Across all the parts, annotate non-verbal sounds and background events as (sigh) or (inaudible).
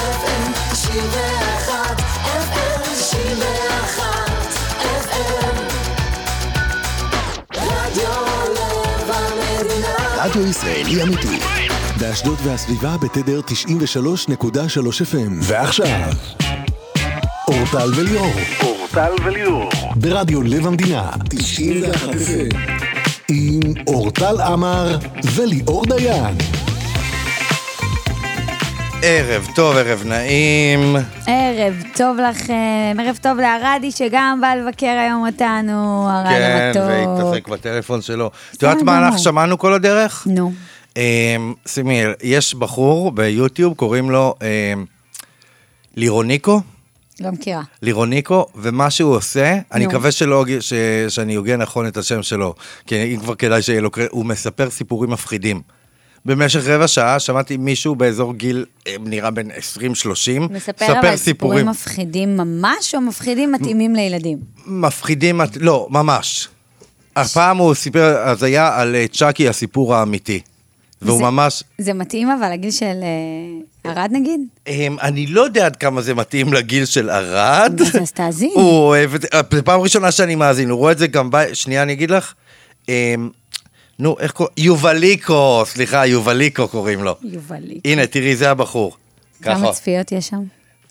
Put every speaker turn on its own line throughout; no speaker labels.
FM 91, FM 91, FM רדיו לב המדינה
רדיו ישראלי אמיתי. באשדוד והסביבה בתדר 93.3 FM. ועכשיו, אורטל וליאור. אורטל וליאור. ברדיו לב המדינה. 91 FM. עם אורטל עמר וליאור דיין.
ערב טוב, ערב נעים.
ערב טוב לכם, ערב טוב לערדי שגם בא לבקר היום אותנו, הרד
כן,
המתוק.
והתעסק בטלפון שלו. את יודעת מה. אנחנו שמענו כל הדרך?
נו,
אמ, שימי, יש בחור ביוטיוב, קוראים לו אמ, לירוניקו.
לא מכירה.
לירוניקו, ומה שהוא עושה, אני
נו.
מקווה שלא, ש, שאני הוגה נכון את השם שלו, כי אם כבר כדאי שיהיה לו קרדיט, הוא מספר סיפורים מפחידים. במשך רבע שעה שמעתי מישהו באזור גיל, אה, נראה בין 20-30,
מספר אבל סיפורים מפחידים ממש, או מפחידים מתאימים לילדים?
מפחידים, לא, ממש. הפעם הוא סיפר, אז היה על אה, צ'אקי הסיפור האמיתי. והוא
זה-
ממש,
זה מתאים אבל לגיל של אה, ערד נגיד?
אמ, אני לא יודע עד כמה זה מתאים לגיל של ערד.
אז אז תאזין.
הוא אוהב את זה, פעם ראשונה שאני מאזין, הוא רואה את זה גם ב... שנייה, אני אגיד לך. אמ, נו, איך קוראים? יובליקו, סליחה, יובליקו קוראים לו.
יובלי.
הנה, תראי, זה הבחור.
כמה. צפיות יש שם?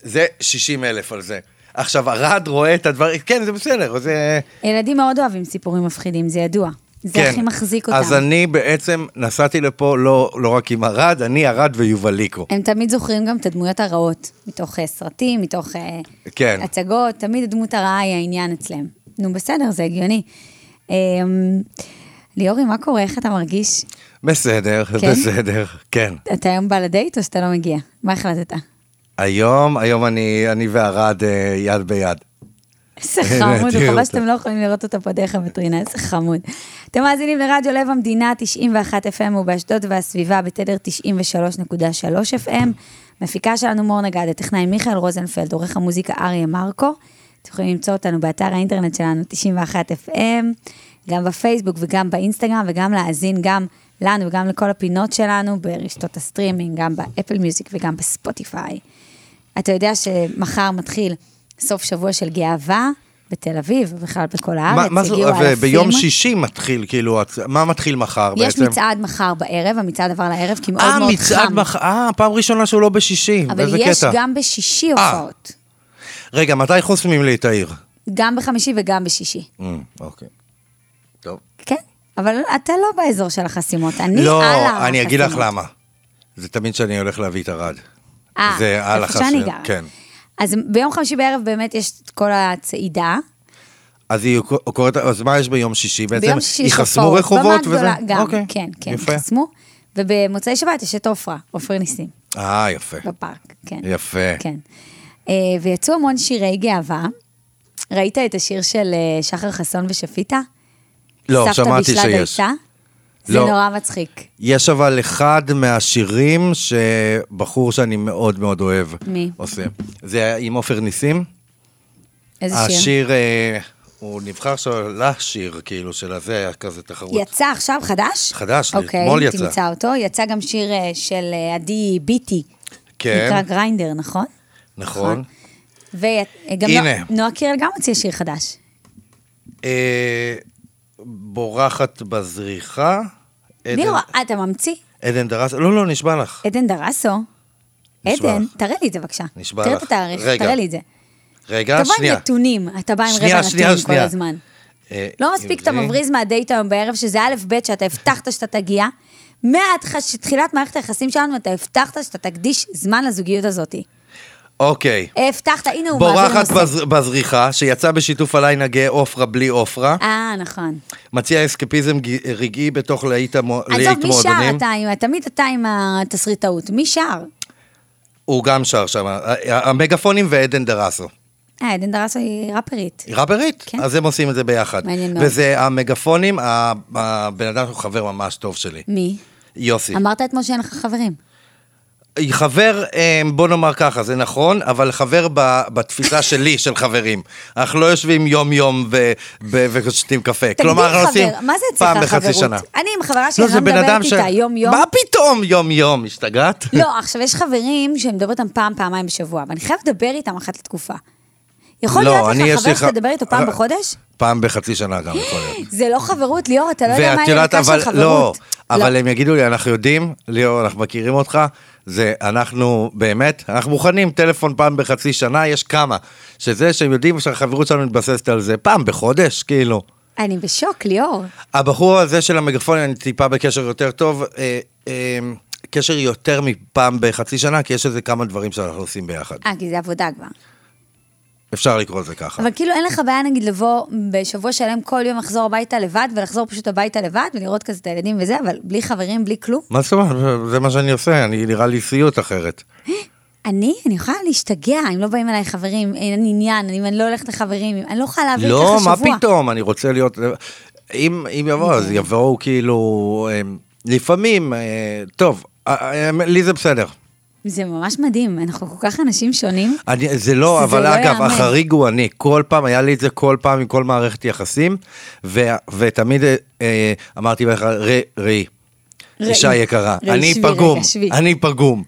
זה 60 אלף על זה. עכשיו, ערד רואה את הדברים, כן, זה בסדר, זה...
ילדים מאוד אוהבים סיפורים מפחידים, זה ידוע. זה
כן.
הכי מחזיק אותם.
אז אני בעצם נסעתי לפה לא, לא רק עם ערד, אני ערד ויובליקו.
הם תמיד זוכרים גם את הדמויות הרעות, מתוך אה, סרטים, מתוך אה,
כן.
הצגות, תמיד הדמות הרעה היא העניין אצלם. נו, בסדר, זה הגיוני. ליאורי, מה קורה? איך אתה מרגיש?
בסדר,
כן?
בסדר, כן.
אתה היום בא לדייט או שאתה לא מגיע? מה החלטת?
היום, היום אני, אני וערד אה, יד ביד.
איזה (laughs) חמוד, חבל. שאתם לא יכולים לראות אותו פה דרך הווטרינה, איזה חמוד. אתם מאזינים לרדיו לב המדינה, 91 FM ובאשדוד והסביבה בתדר 93.3 FM. מפיקה שלנו מור נגד, הטכנאי מיכאל רוזנפלד, עורך המוזיקה אריה מרקו. אתם יכולים למצוא אותנו באתר האינטרנט שלנו, 91 FM, גם בפייסבוק וגם באינסטגרם, וגם להאזין גם לנו וגם לכל הפינות שלנו ברשתות הסטרימינג, גם ב Apple Music וגם ב Spotify. אתה יודע שמחר מתחיל סוף שבוע של גאווה בתל אביב, ובכלל בכל הארץ,
מה
הגיעו אלפים.
וביום שישי מתחיל, כאילו, מה מתחיל מחר
יש
בעצם?
מצעד מחר בערב, המצעד עבר לערב, כי מאוד
אה,
מאוד
מצעד
חם.
מחר, אה, פעם ראשונה שהוא לא בשישי,
אבל
איזה
יש
קטע.
גם בשישי
אה.
הופעות.
רגע, מתי חוסמים לי את העיר?
גם בחמישי וגם בשישי.
אמ, אוקיי.
כן, אבל אתה לא באזור של החסימות, אני
לא,
על החסימות.
אני אגיד לך למה. זה תמיד שאני הולך להביא את ערד.
אה,
זה על החסימות. כן.
אז ביום חמישי בערב באמת יש את כל הצעידה.
אז היא קוראת, אז מה יש ביום שישי בעצם?
ביום שישי יש הופעות,
רחובות
במה
וזה?
גדולה, גם,
אוקיי,
כן, כן,
יפה.
חסמו. ובמוצאי שבת יש את עופרה, עופר ניסים,
אה, יפה.
בפארק, כן.
יפה.
כן. אה, ויצאו המון שירי גאווה. ראית את השיר של אה, שחר חסון ושפיטה?
לא,
סבתא
שמעתי
בישלה
שיש.
דייסה? זה
לא.
נורא מצחיק.
יש אבל אחד מהשירים שבחור שאני מאוד מאוד אוהב.
מי?
עושה. זה עם עופר ניסים.
איזה שיר?
השיר, אה, הוא נבחר לשיר, כאילו, של הזה, היה כזה תחרות.
יצא עכשיו חדש?
חדש,
אוקיי,
אתמול יצא.
תמצא אותו. יצא גם שיר אה, של אה, עדי ביטי.
כן.
נקרא גריינדר, נכון?
נכון.
וגם
הנה.
נועה קירל גם הוציאה שיר חדש.
אה, בורחת בזריחה.
ליאור, אתה ממציא?
עדן דרס, לא, לא, נשבע לך.
עדן דרסו. עדן. תראה לי את זה בבקשה.
נשבע
תראה
לך.
את התאריך. תראה לי את זה.
רגע,
אתה בא עם
שנייה.
נתונים, אתה בא עם
שנייה,
רבע
שנייה,
נתון כל
שנייה.
הזמן.
אה,
לא מספיק אתה. מבריז מהדייט היום בערב, שזה א' ב' שאתה הבטחת שאתה תגיע. מתחילת מערכת היחסים שלנו, אתה הבטחת שאתה תקדיש זמן לזוגיות הזאת.
אוקיי.
הבטחת, הנה הוא מעביר
בורחת
נושא.
בז- בזריחה, שיצא בשיתוף עליי נגי עופרה בלי עופרה.
אה, נכון.
מציע אסקפיזם ג- רגעי בתוך להיט המו- להיט
עזוב, מי שר
מועדונים.
אתה, עם- תמיד אתה עם התסריטאות. מי שר?
הוא גם שר שם. המגפונים ועדן דרסו.
אה, עדן דרסו היא ראפרית.
היא ראפרית?
כן.
אז הם עושים את זה ביחד.
מעניין מאוד.
וזה המגפונים, ה- הבן אדם הוא חבר ממש טוב שלי.
מי?
יוסי.
אמרת אתמול שאין לך חברים.
חבר, אה, בוא נאמר ככה, זה נכון, אבל חבר ב- בתפיסה (laughs) שלי, של חברים. אנחנו לא יושבים יום-יום ושותים קפה. כלומר, אנחנו עושים
חבר, מה זה
פעם בחצי? שנה.
אני עם חברה שלי,
לא,
לא מדברת
ש...
איתה יום-יום.
מה פתאום יום-יום? השתגעת?
לא, עכשיו יש חברים שאני מדברת איתם פעם, פעמיים בשבוע, ואני חייבת לדבר איתם אחת לתקופה. יכול
לא,
להיות לך חבר
לי ח-
שתדבר איתו פעם בחודש?
פעם בחצי שנה גם יכול להיות. (gasps)
זה לא חברות, ליאור, אתה לא יודע מה הערכה של
לא,
חברות.
אבל הם יגידו לי, אנחנו יודעים, ליאור, אנחנו מכירים אותך, זה אנחנו באמת, אנחנו מוכנים טלפון פעם בחצי שנה, יש כמה. שזה שהם יודעים שהחברות שלנו מתבססת על זה, פעם בחודש, כאילו.
אני בשוק, ליאור.
הבחור הזה של המגפון, אני טיפה בקשר יותר טוב, אה, אה, קשר יותר מפעם בחצי שנה, כי יש איזה כמה דברים שאנחנו עושים ביחד.
אה, כי זה עבודה כבר.
אפשר לקרוא לזה ככה.
אבל כאילו אין לך בעיה נגיד לבוא בשבוע שלם כל יום לחזור הביתה לבד, ולחזור פשוט הביתה לבד, ולראות כזה את הילדים וזה, אבל בלי חברים, בלי כלום.
מה זאת אומרת? זה מה שאני עושה, אני נראה לי סיוט אחרת.
אני, אני יכולה להשתגע אם לא באים אליי חברים, אין עניין, אם אני לא הולכת לחברים, אני לא יכולה להעביר
לא,
ככה
מה
שבוע.
פתאום, אני רוצה להיות... אם, אם יבואו, אז יבואו כאילו... אה, לפעמים, אה, טוב, אה, לי זה בסדר.
זה ממש מדהים, אנחנו כל כך אנשים שונים.
אני, זה לא,
זה
אבל
לא
אגב,
יאמן.
החריג הוא אני. כל פעם, היה לי את זה כל פעם עם כל מערכת יחסים, ו, ותמיד אה, אמרתי לך, ראי, ראי. אישה יקרה,
ראי,
אני
שבי
פגום. אני פגום.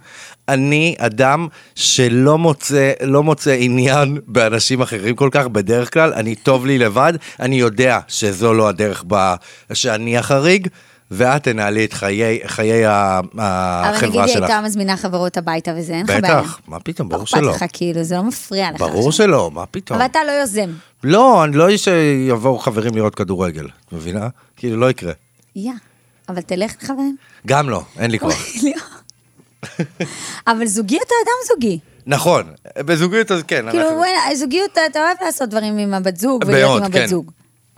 אני אדם שלא מוצא, לא מוצא עניין באנשים אחרים כל כך, בדרך כלל, אני טוב לי לבד, אני יודע שזו לא הדרך בה, שאני החריג, ואת תנהלי את חיי, חיי ה-
אבל
החברה
נגיד היא
שלך.
הייתה מזמינה חברות הביתה וזה, אין לך בעיה.
בטח, מה פתאום,
לא
ברור
אכפת
שלא.
לך כאילו, זה לא מפריע לך.
ברור. שלא, מה פתאום.
אבל אתה לא יוזם.
לא, אני לא איש שיבואו חברים לראות כדורגל, את מבינה? כאילו, לא יקרה.
יא, אבל תלך לחברים.
גם לא, אין לי כוח.
ליאור. אבל זוגי אתה אדם זוגי.
נכון, בזוגיות אז כן.
כאילו,
אנחנו-
זוגיות, אתה אוהב לעשות דברים עם הבת זוג, ולהיות עם
כן.
הבת זוג.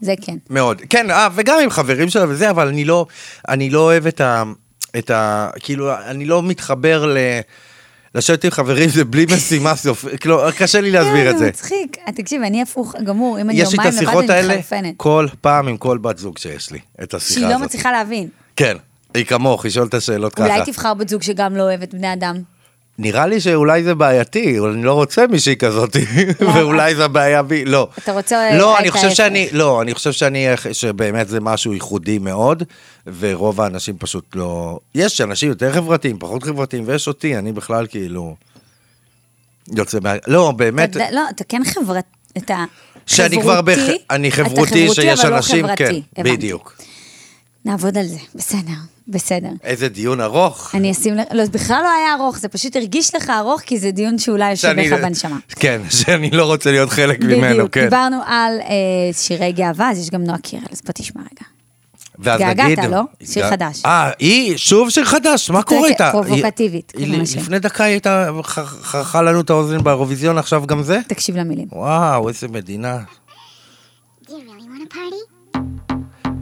זה כן.
מאוד. כן, אה, וגם עם חברים שלה וזה, אבל אני לא, אני לא אוהב את ה... את ה... כאילו, אני לא מתחבר ל... לשבת עם חברים זה בלי משימה סוף, כאילו, קשה לי להסביר את
זה
זה.
מצחיק. אה, תקשיב, אני הפוך גמור, אם אני יומיים לבד אני מתחרפנת.
כל פעם עם כל בת זוג שיש לי, את השיחה
שהיא
הזאת.
לא מצליחה להבין.
כן, היא כמוך, היא שואלת את השאלות ככה.
אולי תבחר בת זוג שגם לא אוהבת בני אדם.
נראה לי שאולי זה בעייתי, אני לא רוצה מישהי כזאת, (laughs) ואולי זה הבעיה בי, לא.
אתה רוצה
לא, אני חושב. שאני, לא, אני חושב שאני, שבאמת זה משהו ייחודי מאוד, ורוב האנשים פשוט לא... יש אנשים יותר חברתיים, פחות חברתיים, ויש אותי, אני בכלל כאילו... יוצא מה... לא, באמת,
אתה- לא, אתה כן חברת... אתה
שאני כבר... בח...
חברותי,
אני
אתה
חברותי, שיש
אבל לא
אנשים, כן,
חברתי.
בדיוק.
נעבוד על זה, בסדר, בסדר.
איזה דיון ארוך.
אני אשים לך, לא, זה בכלל לא היה ארוך, זה פשוט הרגיש לך ארוך, כי זה דיון שאולי יושב
שאני-
לך בנשמה.
כן, (laughs) שאני לא רוצה להיות חלק ממנו,
בדיוק,
כן.
דיברנו על אה, שירי גאווה, אז יש גם נועה קירל, אז בוא תשמע רגע.
ואז נגיד-
לא? שיר חדש.
אה, היא, שוב שיר חדש, מה קורה איתה?
פרובוקטיבית.
לפני דקה היא הייתה, חרכה לנו את האוזן באירוויזיון, עכשיו גם זה?
תקשיב למילים.
וואו, איזה מדינה.
Do you really want to party?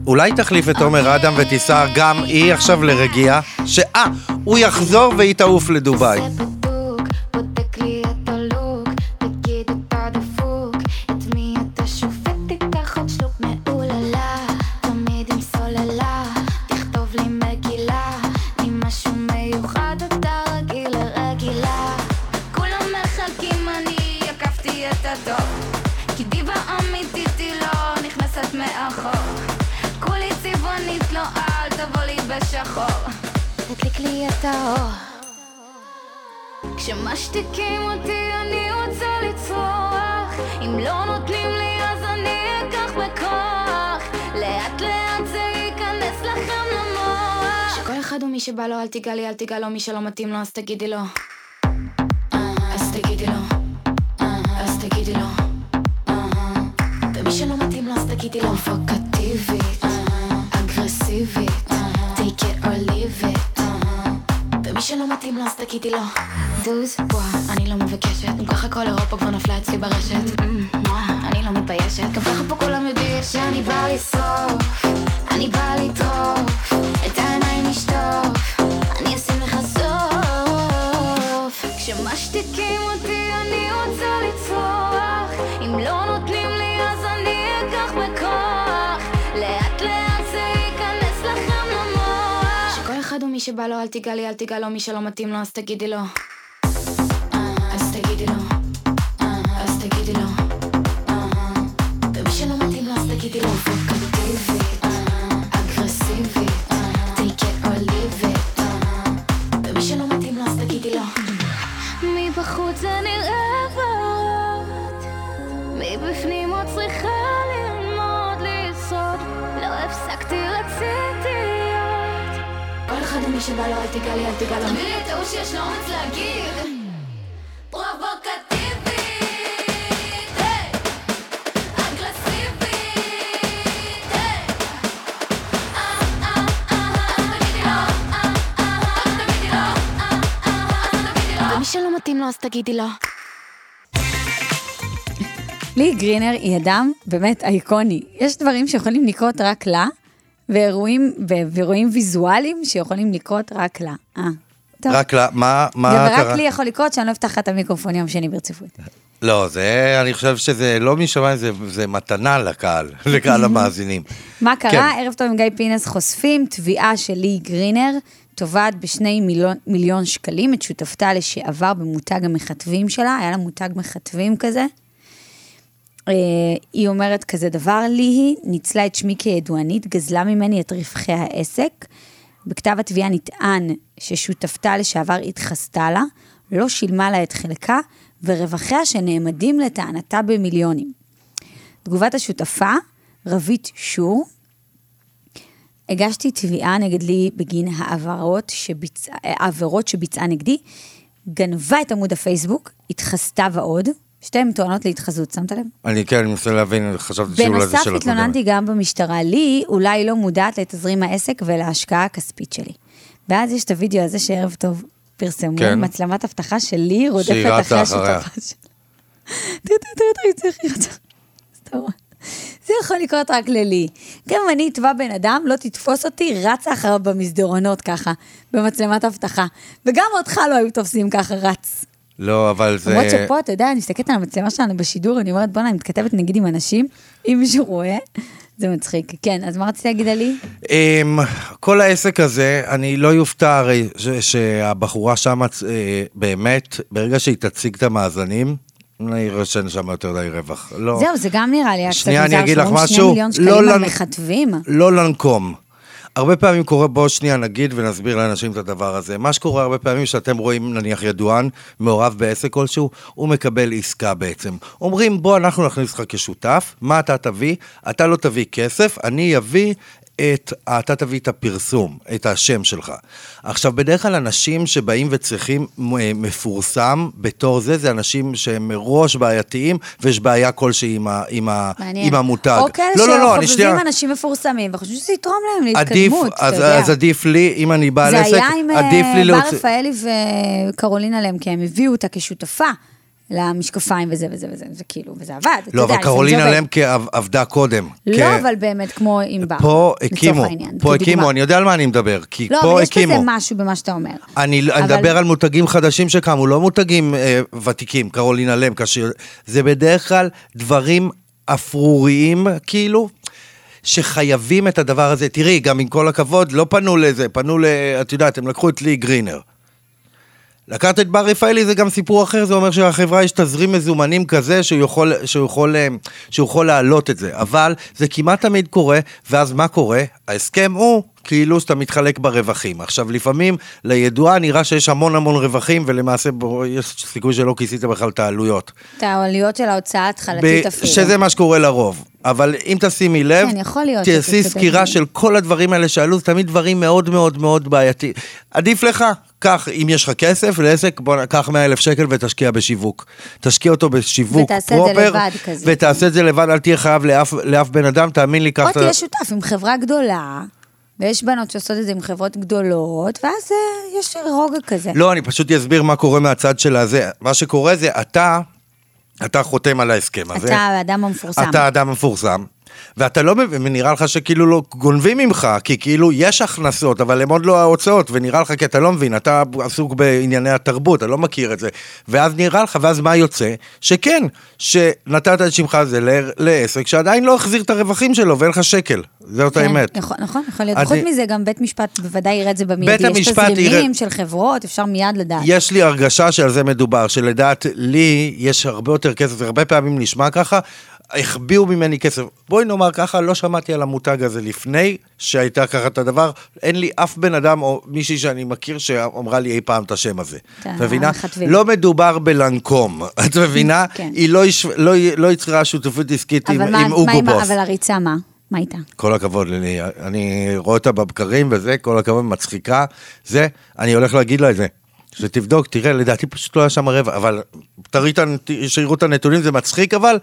אולי תחליף את עומר אדם ותיסע גם היא עכשיו לרגיעה, שאה, הוא יחזור והיא תעוף לדובאי.
תיגע לי אל תיגע לו מי שלא מתאים לו אז תגידי לו. אז תגידי לו. אז תגידי לו. ומי שלא מתאים לו אז תגידי לו. פרובוקטיבית אגרסיבית. take it or leave it. ומי שלא מתאים לו אז תגידי לו. דוז, וואה, אני לא מבקשת. גם ככה כל אירופה כבר נפלה אצלי ברשת שבא לו אל תיגע לי, אל תיגע לו, מי שלא מתאים לו אז תגידי לו. שלא מתאים לו, אז תגידי לו. לי
גרינר היא אדם באמת אייקוני. יש דברים שיכולים לקרות רק לה, ואירועים, ואירועים ויזואליים שיכולים לקרות רק לה. אה, טוב.
רק לה, מה, מה
ורק
קרה?
לי יכול לקרות שאני לא אפתח את המיקרופון יום שני ברציפות.
לא, זה, אני חושב שזה לא משמיים, זה, זה מתנה לקהל, (laughs) לקהל המאזינים. (laughs)
מה קרה?
כן.
ערב טוב עם גיא פינס חושפים תביעה של לי גרינר, תובעת בשני מיליון, מיליון שקלים את שותפתה לשעבר במותג המכתבים שלה, היה לה מותג מכתבים כזה. אה, היא אומרת כזה דבר, לי היא ניצלה את שמי כידוענית, גזלה ממני את רווחי העסק. בכתב התביעה נטען ששותפתה לשעבר התחסתה לה, לא שילמה לה את חלקה, ורווחיה שנאמדים לטענתה במיליונים. תגובת השותפה, רבית שור, הגשתי תביעה נגד לי בגין העברות שביצע, העבירות שביצעה נגדי, גנבה את עמוד הפייסבוק, התחסתה ועוד, שתיהן טוענות להתחזות, שמת לב?
אני כן, אני מנסה להבין, חשבתי שאולי זה
בנוסף
של
התלוננתי גם במשטרה, לי אולי לא מודעת לתזרים העסק ולהשקעה הכספית שלי. ואז יש את הוידאו הזה שערב טוב פרסמו,
כן.
מצלמת אבטחה שלי רודפת אחרי. השותפה שלה. תראו, תראו, תראו, תראו. זה יכול לקרות רק ללי. גם אם אני אתבע בן אדם, לא תתפוס אותי, רצה אחריו במסדרונות ככה, במצלמת אבטחה. וגם אותך לא היו תופסים ככה רץ.
לא, אבל זה...
למרות שפה, אתה יודע, אני מסתכלת על המצלמה שלנו בשידור, אני אומרת, בואנה, אני מתכתבת נגיד עם אנשים, אם מישהו רואה, זה מצחיק. כן, אז מה רצית להגיד עלי?
אמ, כל העסק הזה, אני לא יופתע הרי שהבחורה שם אה, באמת, ברגע שהיא תציג את המאזנים, לא יראה שאין שם יותר די רווח. לא.
זהו, זה גם נראה לי היה קצת
שנייה, אני
מוזר,
אגיד לך
שאומרים שני
משהו.
מיליון
לא
שקלים על
לנ-
מכתבים.
לא לנקום. הרבה פעמים קורה, בואו שנייה נגיד ונסביר לאנשים את הדבר הזה. מה שקורה הרבה פעמים שאתם רואים נניח ידוען מעורב בעסק כלשהו, הוא מקבל עסקה בעצם. אומרים בוא אנחנו נכניס אותך כשותף, מה אתה תביא? אתה לא תביא כסף, אני אביא את, אתה תביא את הפרסום, את השם שלך. עכשיו, בדרך כלל אנשים שבאים וצריכים אה, מפורסם בתור זה, זה אנשים שהם מראש בעייתיים, ויש בעיה כלשהי עם, ה, עם, ה. עם המותג.
או כאלה
לא, לא, לא,
שחובבים
שנייה-
אנשים מפורסמים, וחושבים שזה יתרום להם להתקדמות, אתה
אז,
יודע.
אז עדיף לי, אם אני בעל
זה
עסק,
היה עם
עדיף לי
אה, בר
להוציא...
רפאלי וקרולינה למקה, הם הביאו אותה כשותפה למשקפיים וזה וזה וזה, זה כאילו, וזה עבד,
לא, אבל קרולינה. למקה עב- עבדה קודם.
לא, אבל באמת כמו עם בר,
פה הקימו, פה. הקימו, אני יודע על מה אני מדבר, כי
לא,
פה
אבל יש בזה
הקימו.
משהו במה שאתה אומר.
אני מדבר על מותגים חדשים שקמו, לא מותגים אה, ותיקים, קרולינה למקה, זה בדרך כלל דברים אפרוריים, כאילו. שחייבים את הדבר הזה. תראי, גם עם כל הכבוד, לא פנו לזה, פנו ל... את יודעת, הם לקחו את לי גרינר. לקחת את בר רפאלי זה גם סיפור אחר, זה אומר שהחברה יש תזרים מזומנים כזה שהוא יכול, שהוא יכול, אה, שהוא יכול להעלות את זה, אבל זה כמעט תמיד קורה, ואז מה קורה? ההסכם הוא כאילו שאתה מתחלק ברווחים. עכשיו לפעמים לידועה נראה שיש המון המון רווחים, ולמעשה בו, יש סיכוי שלא כיסית בכלל את העלויות.
את העלויות של ההוצאה ההתחלתית אפילו.
שזה מה שקורה לרוב. אבל אם תשימי לב,
כן, יכול להיות
תעשי. סקירה של כל הדברים האלה שעלו, זה תמיד דברים מאוד מאוד מאוד בעייתיים. עדיף לך, קח, אם יש לך כסף לעסק, בוא קח 100 אלף שקל ותשקיע בשיווק. תשקיע אותו בשיווק
ותעשה את זה
פרופר,
לבד כזה.
ותעשה את זה לבד, אל תהיה חייב לאף, לאף בן אדם, תאמין לי, קח
או. תהיה שותף עם חברה גדולה, ויש בנות שעושות את זה עם חברות גדולות, ואז אה, יש רוגע כזה.
לא, אני פשוט אסביר מה קורה מהצד של הזה. מה שקורה זה, אתה, אתה חותם על ההסכם הזה.
אתה האדם המפורסם.
אתה האדם המפורסם. ואתה לא מבין, ונראה לך שכאילו לא גונבים ממך, כי כאילו יש הכנסות, אבל הם עוד לא ההוצאות, ונראה לך כי אתה לא מבין, אתה עסוק בענייני התרבות, אתה לא מכיר את זה, ואז נראה לך, ואז מה יוצא? שכן, שנתת את שמך הזה לעסק שעדיין לא החזיר את הרווחים שלו, ואין לך שקל, זאת
כן,
האמת.
נכון, נכון, יכול להיות. חוץ מזה, גם בית משפט בוודאי יראה את זה במיידי. יש תזרימים
יראה-
של חברות, אפשר מיד לדעת.
יש לי הרגשה שעל זה מדובר, שלדעת לי יש הרבה יותר כסף, זה הרבה פעמים נשמע ככה, החביאו ממני כסף. בואי נאמר ככה, לא שמעתי על המותג הזה לפני שהייתה ככה את הדבר, אין לי אף בן אדם או מישהי שאני מכיר שאמרה לי אי פעם את השם הזה. את מבינה? לא מדובר בלנקום, (laughs) את מבינה?
כן.
היא לא יש- לא לא יצרה שותפות עסקית עם
מה-
אוגו בוס.
אבל הריצה, מה? מה איתה?
כל הכבוד לי, אני רואה אותה בבקרים וזה, כל הכבוד, מצחיקה, זה, אני הולך להגיד לה את זה. שתבדוק, תראה, לדעתי פשוט לא היה שם רבע, אבל תראי שיראו את הנתונים, זה מצחיק אבל,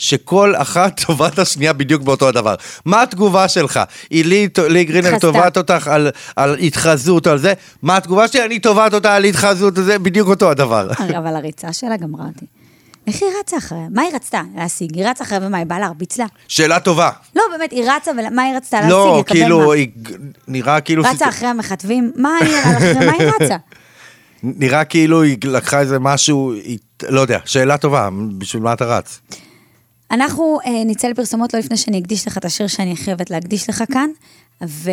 שכל אחת (laughs) טובת השנייה בדיוק באותו הדבר. מה התגובה שלך? היא לי, לי גרינר. תובעת אותך על, על התחזות, על זה, מה התגובה שלי? אני תובעת אותה על התחזות, זה בדיוק אותו הדבר. (laughs)
אבל הריצה שלה גמרה אותי. איך היא רצה אחריה? מה היא רצתה להשיג? היא רצה אחריה ומה, היא באה להרביץ לה?
שאלה טובה.
לא, באמת, היא רצה, ומה היא רצתה להשיג?
לא, כאילו,
מה?
היא נראה כאילו...
רצה אחרי המכתבים? מה היא (laughs) רצה?
נראה כאילו היא לקחה איזה משהו, היא, לא יודע, שאלה טובה, בשביל מה אתה רץ?
אנחנו אה, נצא לפרסומות לא לפני שאני אקדיש לך את השיר שאני חייבת להקדיש לך כאן, ו...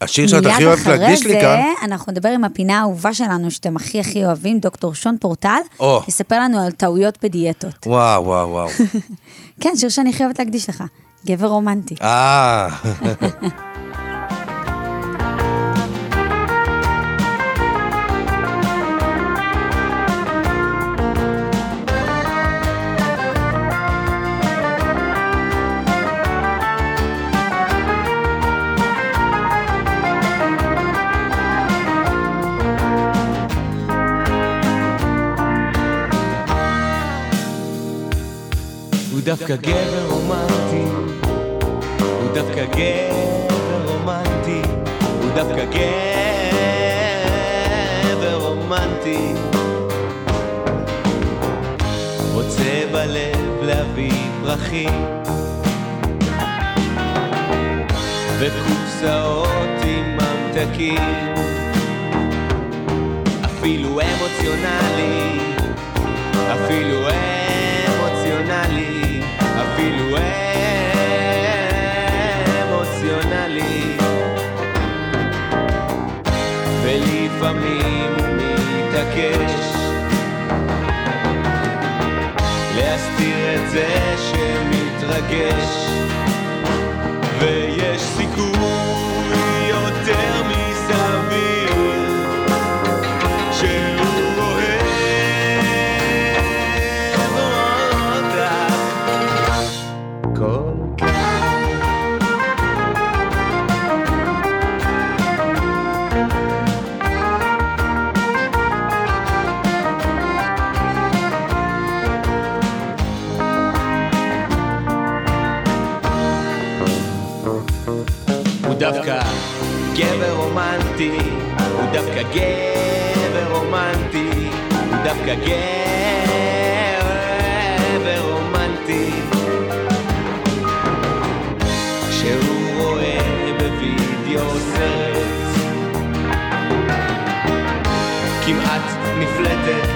השיר שאת הכי אוהבת להקדיש לי
מיד
כאן?
אחרי זה, אנחנו נדבר עם הפינה האהובה שלנו, שאתם הכי הכי אוהבים, דוקטור שון פורטל,
או.
יספר לנו על טעויות בדיאטות.
וואו, וואו, וואו. (laughs)
כן, שיר שאני חייבת להקדיש לך. גבר רומנטי.
אה, (laughs)
הוא דווקא גבר רומנטי, הוא דווקא גבר רומנטי, הוא דווקא גבר רומנטי. רוצה בלב להביא פרחים, וקופסאות עם ממתקים, אפילו אמוציונלי. אפילו אמוציונלי, אפילו אמוציונלי. ולפעמים הוא מתעקש להסתיר את זה שמתרגש, רומנטי, הוא דווקא גבר רומנטי, הוא דווקא גבר רומנטי. כשהוא רואה בווידאו סרט, כמעט נפלטת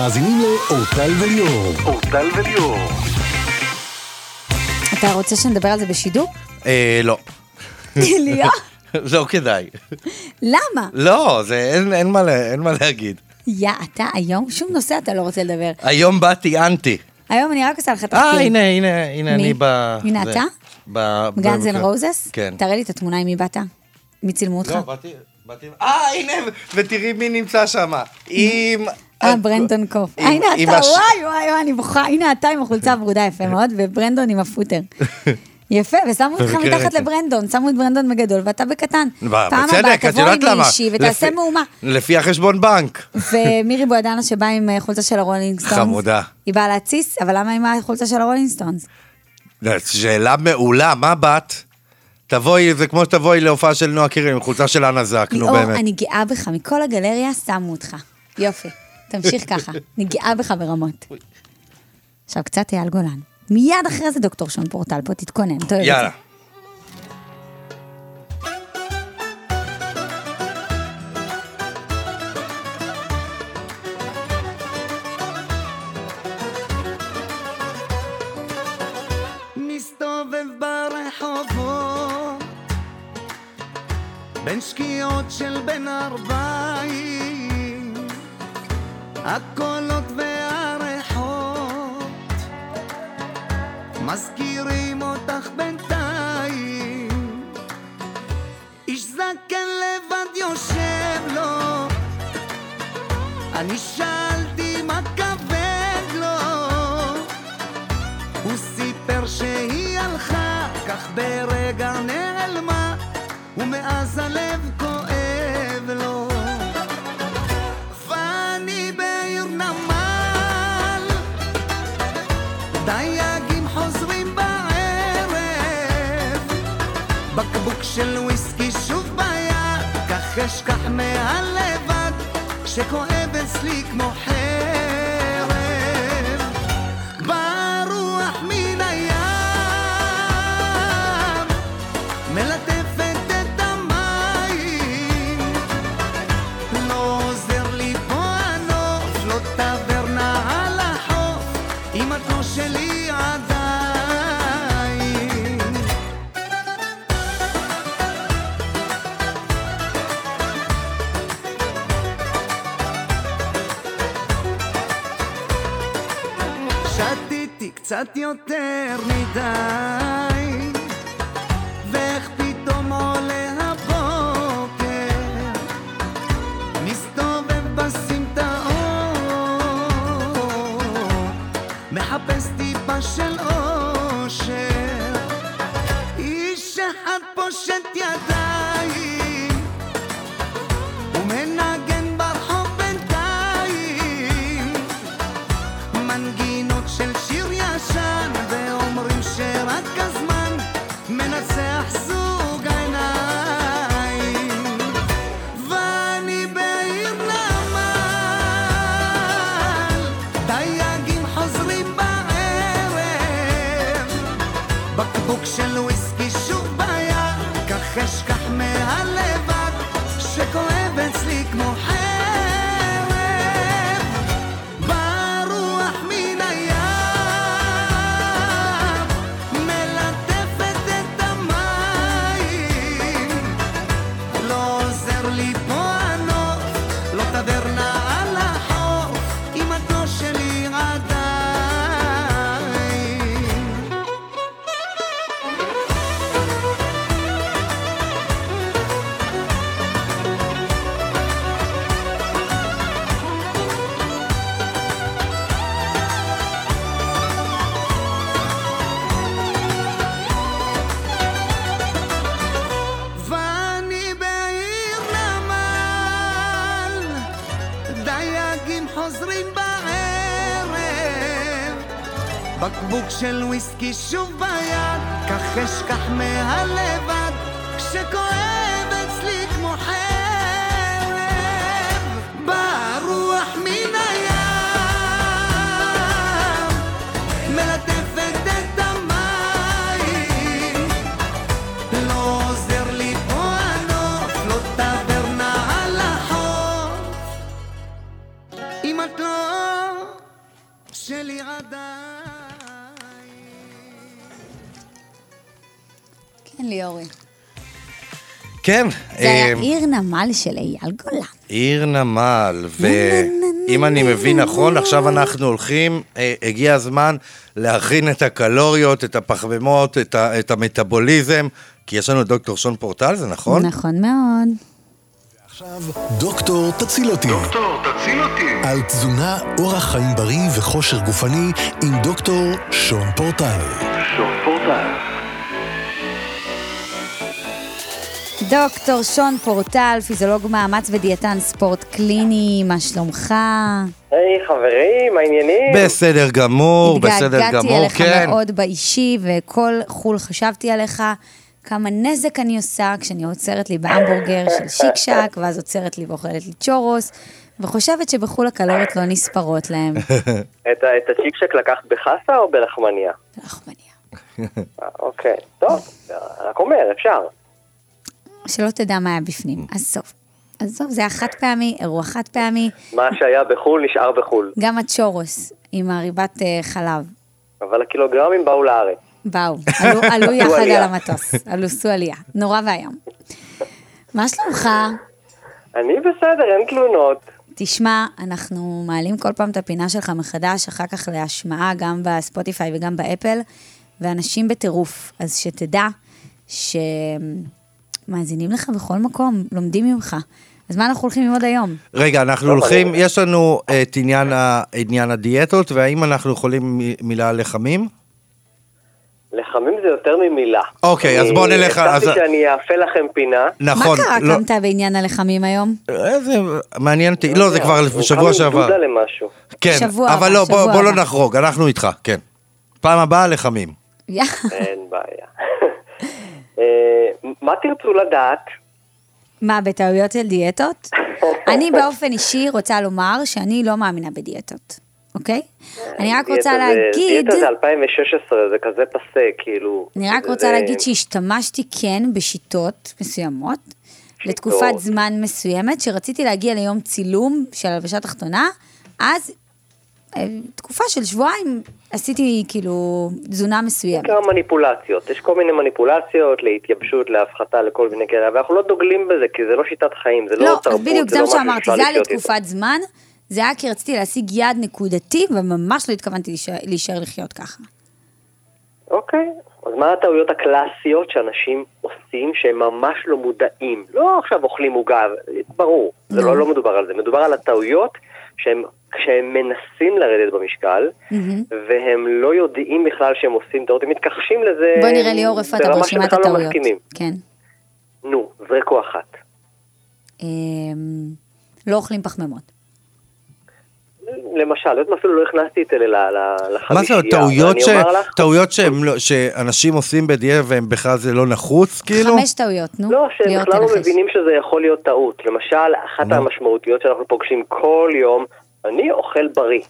מאזינים לאורטל וליאור. אורטל וליאור.
אתה רוצה שנדבר על זה בשידור?
אה, לא.
ליאור, (laughs)
לא כדאי.
למה?
לא, זה אין, אין, מה, לה- אין מה להגיד.
יא, אתה היום, שום נושא אתה לא רוצה לדבר.
היום באתי אנטי.
היום אני רק עושה לך תחקיר.
אה, הנה, הנה, הנה? אני ב...
הנה. אתה?
ב...
Guns
and.
Roses?
כן.
תראה לי את התמונה עם מי באת. מי צילמו אותך?
לא. באתי... אה, הנה, ותראי מי נמצא שם. עם...
אה, ברנדון קוף. הנה אתה, וואי, וואי, וואי, אני בוכה. הנה אתה עם החולצה הוורודה, יפה מאוד, וברנדון עם הפוטר. (laughs) יפה, ושמו אותך מתחת. לברנדון, שמו את ברנדון בגדול, ואתה בקטן. פעם הבאה תבוא עם. מישהי ותעשה מהומה.
לפי החשבון בנק.
ומירי בוהדנה שבאה עם אה, חולצה של ה Rolling Stones.
חמודה.
היא באה להתסיס, אבל למה עם החולצה של ה Rolling Stones?
שאלה מעולה, מה באת? תבואי, זה כמו שתבואי להופעה של נועה קירל עם חולצה של אנה זק, נו
ליאור,
באמת.
אני גאה בך, מכל הגלריה שמו אותך. יופי, תמשיך ככה. אני גאה בך ברמות. עכשיו קצת אייל גולן. מיד אחרי זה דוקטור שון פורטל פה, תתכונן, אתה אוהב את זה.
יאללה.
בין שקיעות של בין ארבעים הקולות והריחות מזכירים אותך בינתיים. איש זקן לבד יושב לו. אני שאלתי מה כבד לו. הוא סיפר שהיא הלכה, כך ברגע נעלמה, ומאז הלב של וויסקי שוב ביד, כך אשכח מהלבד, שכואב אצלי כמו קצת יותר מדי ואיך פתאום עולה הבוקר? מסתובב בסמטאות מחפש טיפה של
כן. זה היה
אה,
עיר נמל של אייל גולן.
עיר נמל, ואם אני מבין נכון, עכשיו אנחנו הולכים, אה, הגיע הזמן להכין את הקלוריות, את הפחמימות, את, ה, את המטאבוליזם, כי יש לנו דוקטור שון פורטל, זה נכון?
נכון מאוד.
עכשיו, דוקטור תציל אותי. דוקטור תציל אותי. על תזונה, אורח חיים בריא וכושר גופני עם דוקטור שון פורטל. שון פורטל.
דוקטור שון פורטל, פיזיולוג מאמץ ודיאטן ספורט קליני, מה שלומך?
היי חברים, מה העניינים?
בסדר גמור, בסדר
התגעגעתי
גמור,
אליך
כן.
מאוד באישי, וכל חול חשבתי עליך. כמה נזק אני עושה כשאני עוצרת לי בהמבורגר של (laughs) שיק שק, ואז עוצרת לי ואוכלת לי צ'ורוס, וחושבת שבחו"ל הקלוריות לא נספרות להם. (laughs)
את, את הצ'יקשק לקחת בחסה או בלחמניה?
לחמניה.
אה, אוקיי, טוב, רק אומר, אפשר.
שלא תדע מה היה בפנים. עזוב. עזוב, זה היה חד פעמי, אירוע חד פעמי.
מה שהיה בחו"ל נשאר בחו"ל.
גם הצ'ורוס עם הריבת אה, חלב.
אבל הקילוגרמים באו לארץ.
באו, עלו, עלו יחד על. המטוס, עלו סו עלייה, נורא ואיום. מה שלומך?
אני בסדר, אין תלונות.
תשמע, אנחנו מעלים כל פעם את הפינה שלך מחדש, אחר כך להשמעה גם בספוטיפיי וגם באפל, ואנשים בטירוף. אז שתדע שמאזינים לך בכל מקום, לומדים ממך. אז מה אנחנו הולכים ללמוד היום?
רגע, אנחנו
טוב,
הולכים, יש לנו את עניין, ה, עניין הדיאטות, והאם אנחנו יכולים מילה על לחמים?
לחמים זה יותר ממילה.
אוקיי, אז בוא נלך על- אז-
הבטחתי שאני אאפה לכם פינה.
נכון.
מה קרה?
לא,
קמת בעניין הלחמים היום?
איזה, מעניין אותי, לא, זה כבר
הוא
שבוע
קם עם
שעבר.
דודה למשהו.
כן,
שבוע
אבל לא, בוא,
שבוע
בוא לא. נחרוג, אנחנו איתך, כן. פעם הבאה לחמים.
יא.
אין בעיה. אה, מה תרצו לדעת?
מה, בטעויות של דיאטות? (laughs) אני באופן אישי רוצה לומר שאני לא מאמינה בדיאטות, אוקיי? אני רק רוצה להגיד...
דיאטה זה 2016, זה כזה פסה, כאילו.
אני רק רוצה להגיד שהשתמשתי כן בשיטות מסוימות, לתקופת זמן מסוימת, שרציתי להגיע ליום צילום של הלבשה תחתונה, אז אה, תקופה של שבועיים עשיתי כאילו תזונה מסוימת.
בעיקר מניפולציות, יש כל מיני מניפולציות להתייבשות, להפחתה, לכל מיני כאלה, ואנחנו לא דוגלים בזה, כי זה לא שיטת חיים, זה לא,
לא,
תרבות,
אז בדיוק,
זה
זה
לא
מה
משהו
שאמרתי,
שאפשר
זה היה
לחיות איתו.
לתקופת זמן, זה היה כי רציתי להשיג יעד נקודתי, וממש לא התכוונתי להישאר- להישאר לחיות ככה.
אוקיי, אז מה הטעויות הקלאסיות שאנשים עושים שהם ממש לא מודעים? לא עכשיו אוכלים עוגה, ברור, זה
נו.
לא, לא מדובר על זה, מדובר על הטעויות שהם, כשהם מנסים לרדת במשקל, והם לא יודעים בכלל שהם עושים טעות, הם מתכחשים לזה
בוא נראה ליאור איפה אתה ברשימת
לא
הטעויות.
מסכימים.
כן.
נו, זרקו אחת.
אמ, לא אוכלים פחמימות.
למשל, את אפילו לא הכנסתי את אלה ל- ל-
מה זה,
לחמישייה.
טעויות, ש... טעויות שהם לא, שאנשים עושים בדיאטה והם בכלל זה לא נחוץ, כאילו?
חמש טעויות, נו.
לא, שהם בכלל לא. מבינים שזה יכול להיות טעות. למשל, אחת
נו.
המשמעותיות שאנחנו פוגשים כל יום, אני אוכל בריא.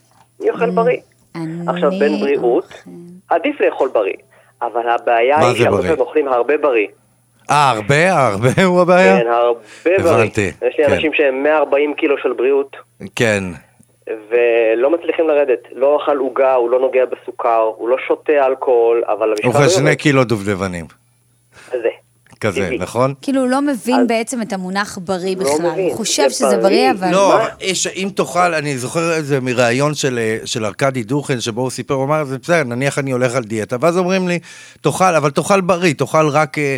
אני אוכל בריא.
Mm, אני
עכשיו, בין בריאות,
אוכל.
עדיף לאכול בריא. אבל הבעיה היא שהרבה
בריא?
פעמים אוכלים הרבה בריא.
אה, הרבה? הרבה הוא הבעיה?
כן, הרבה בריא.
הבנתי,
יש לי
כן.
אנשים שהם 140 קילו של בריאות,
כן.
ולא מצליחים לרדת. לא אכל עוגה, הוא לא נוגע בסוכר, הוא לא שותה אלכוהול, אבל המשקל
אוכל
לא
שני
יורד.
קילו דובדבנים.
זה.
כזה,
טבעי.
נכון?
כאילו, הוא לא מבין בעצם את המונח בריא
לא
בכלל. הוא חושב
זה
שזה
בריא.
אבל...
לא, אם תאכל, אני זוכר את זה מראיון של, של ארכדי דוכן, שבו הוא סיפר, הוא אמר, זה בסדר, נניח אני הולך על דיאטה, ואז אומרים לי, תאכל, אבל תאכל בריא, תאכל רק, אה,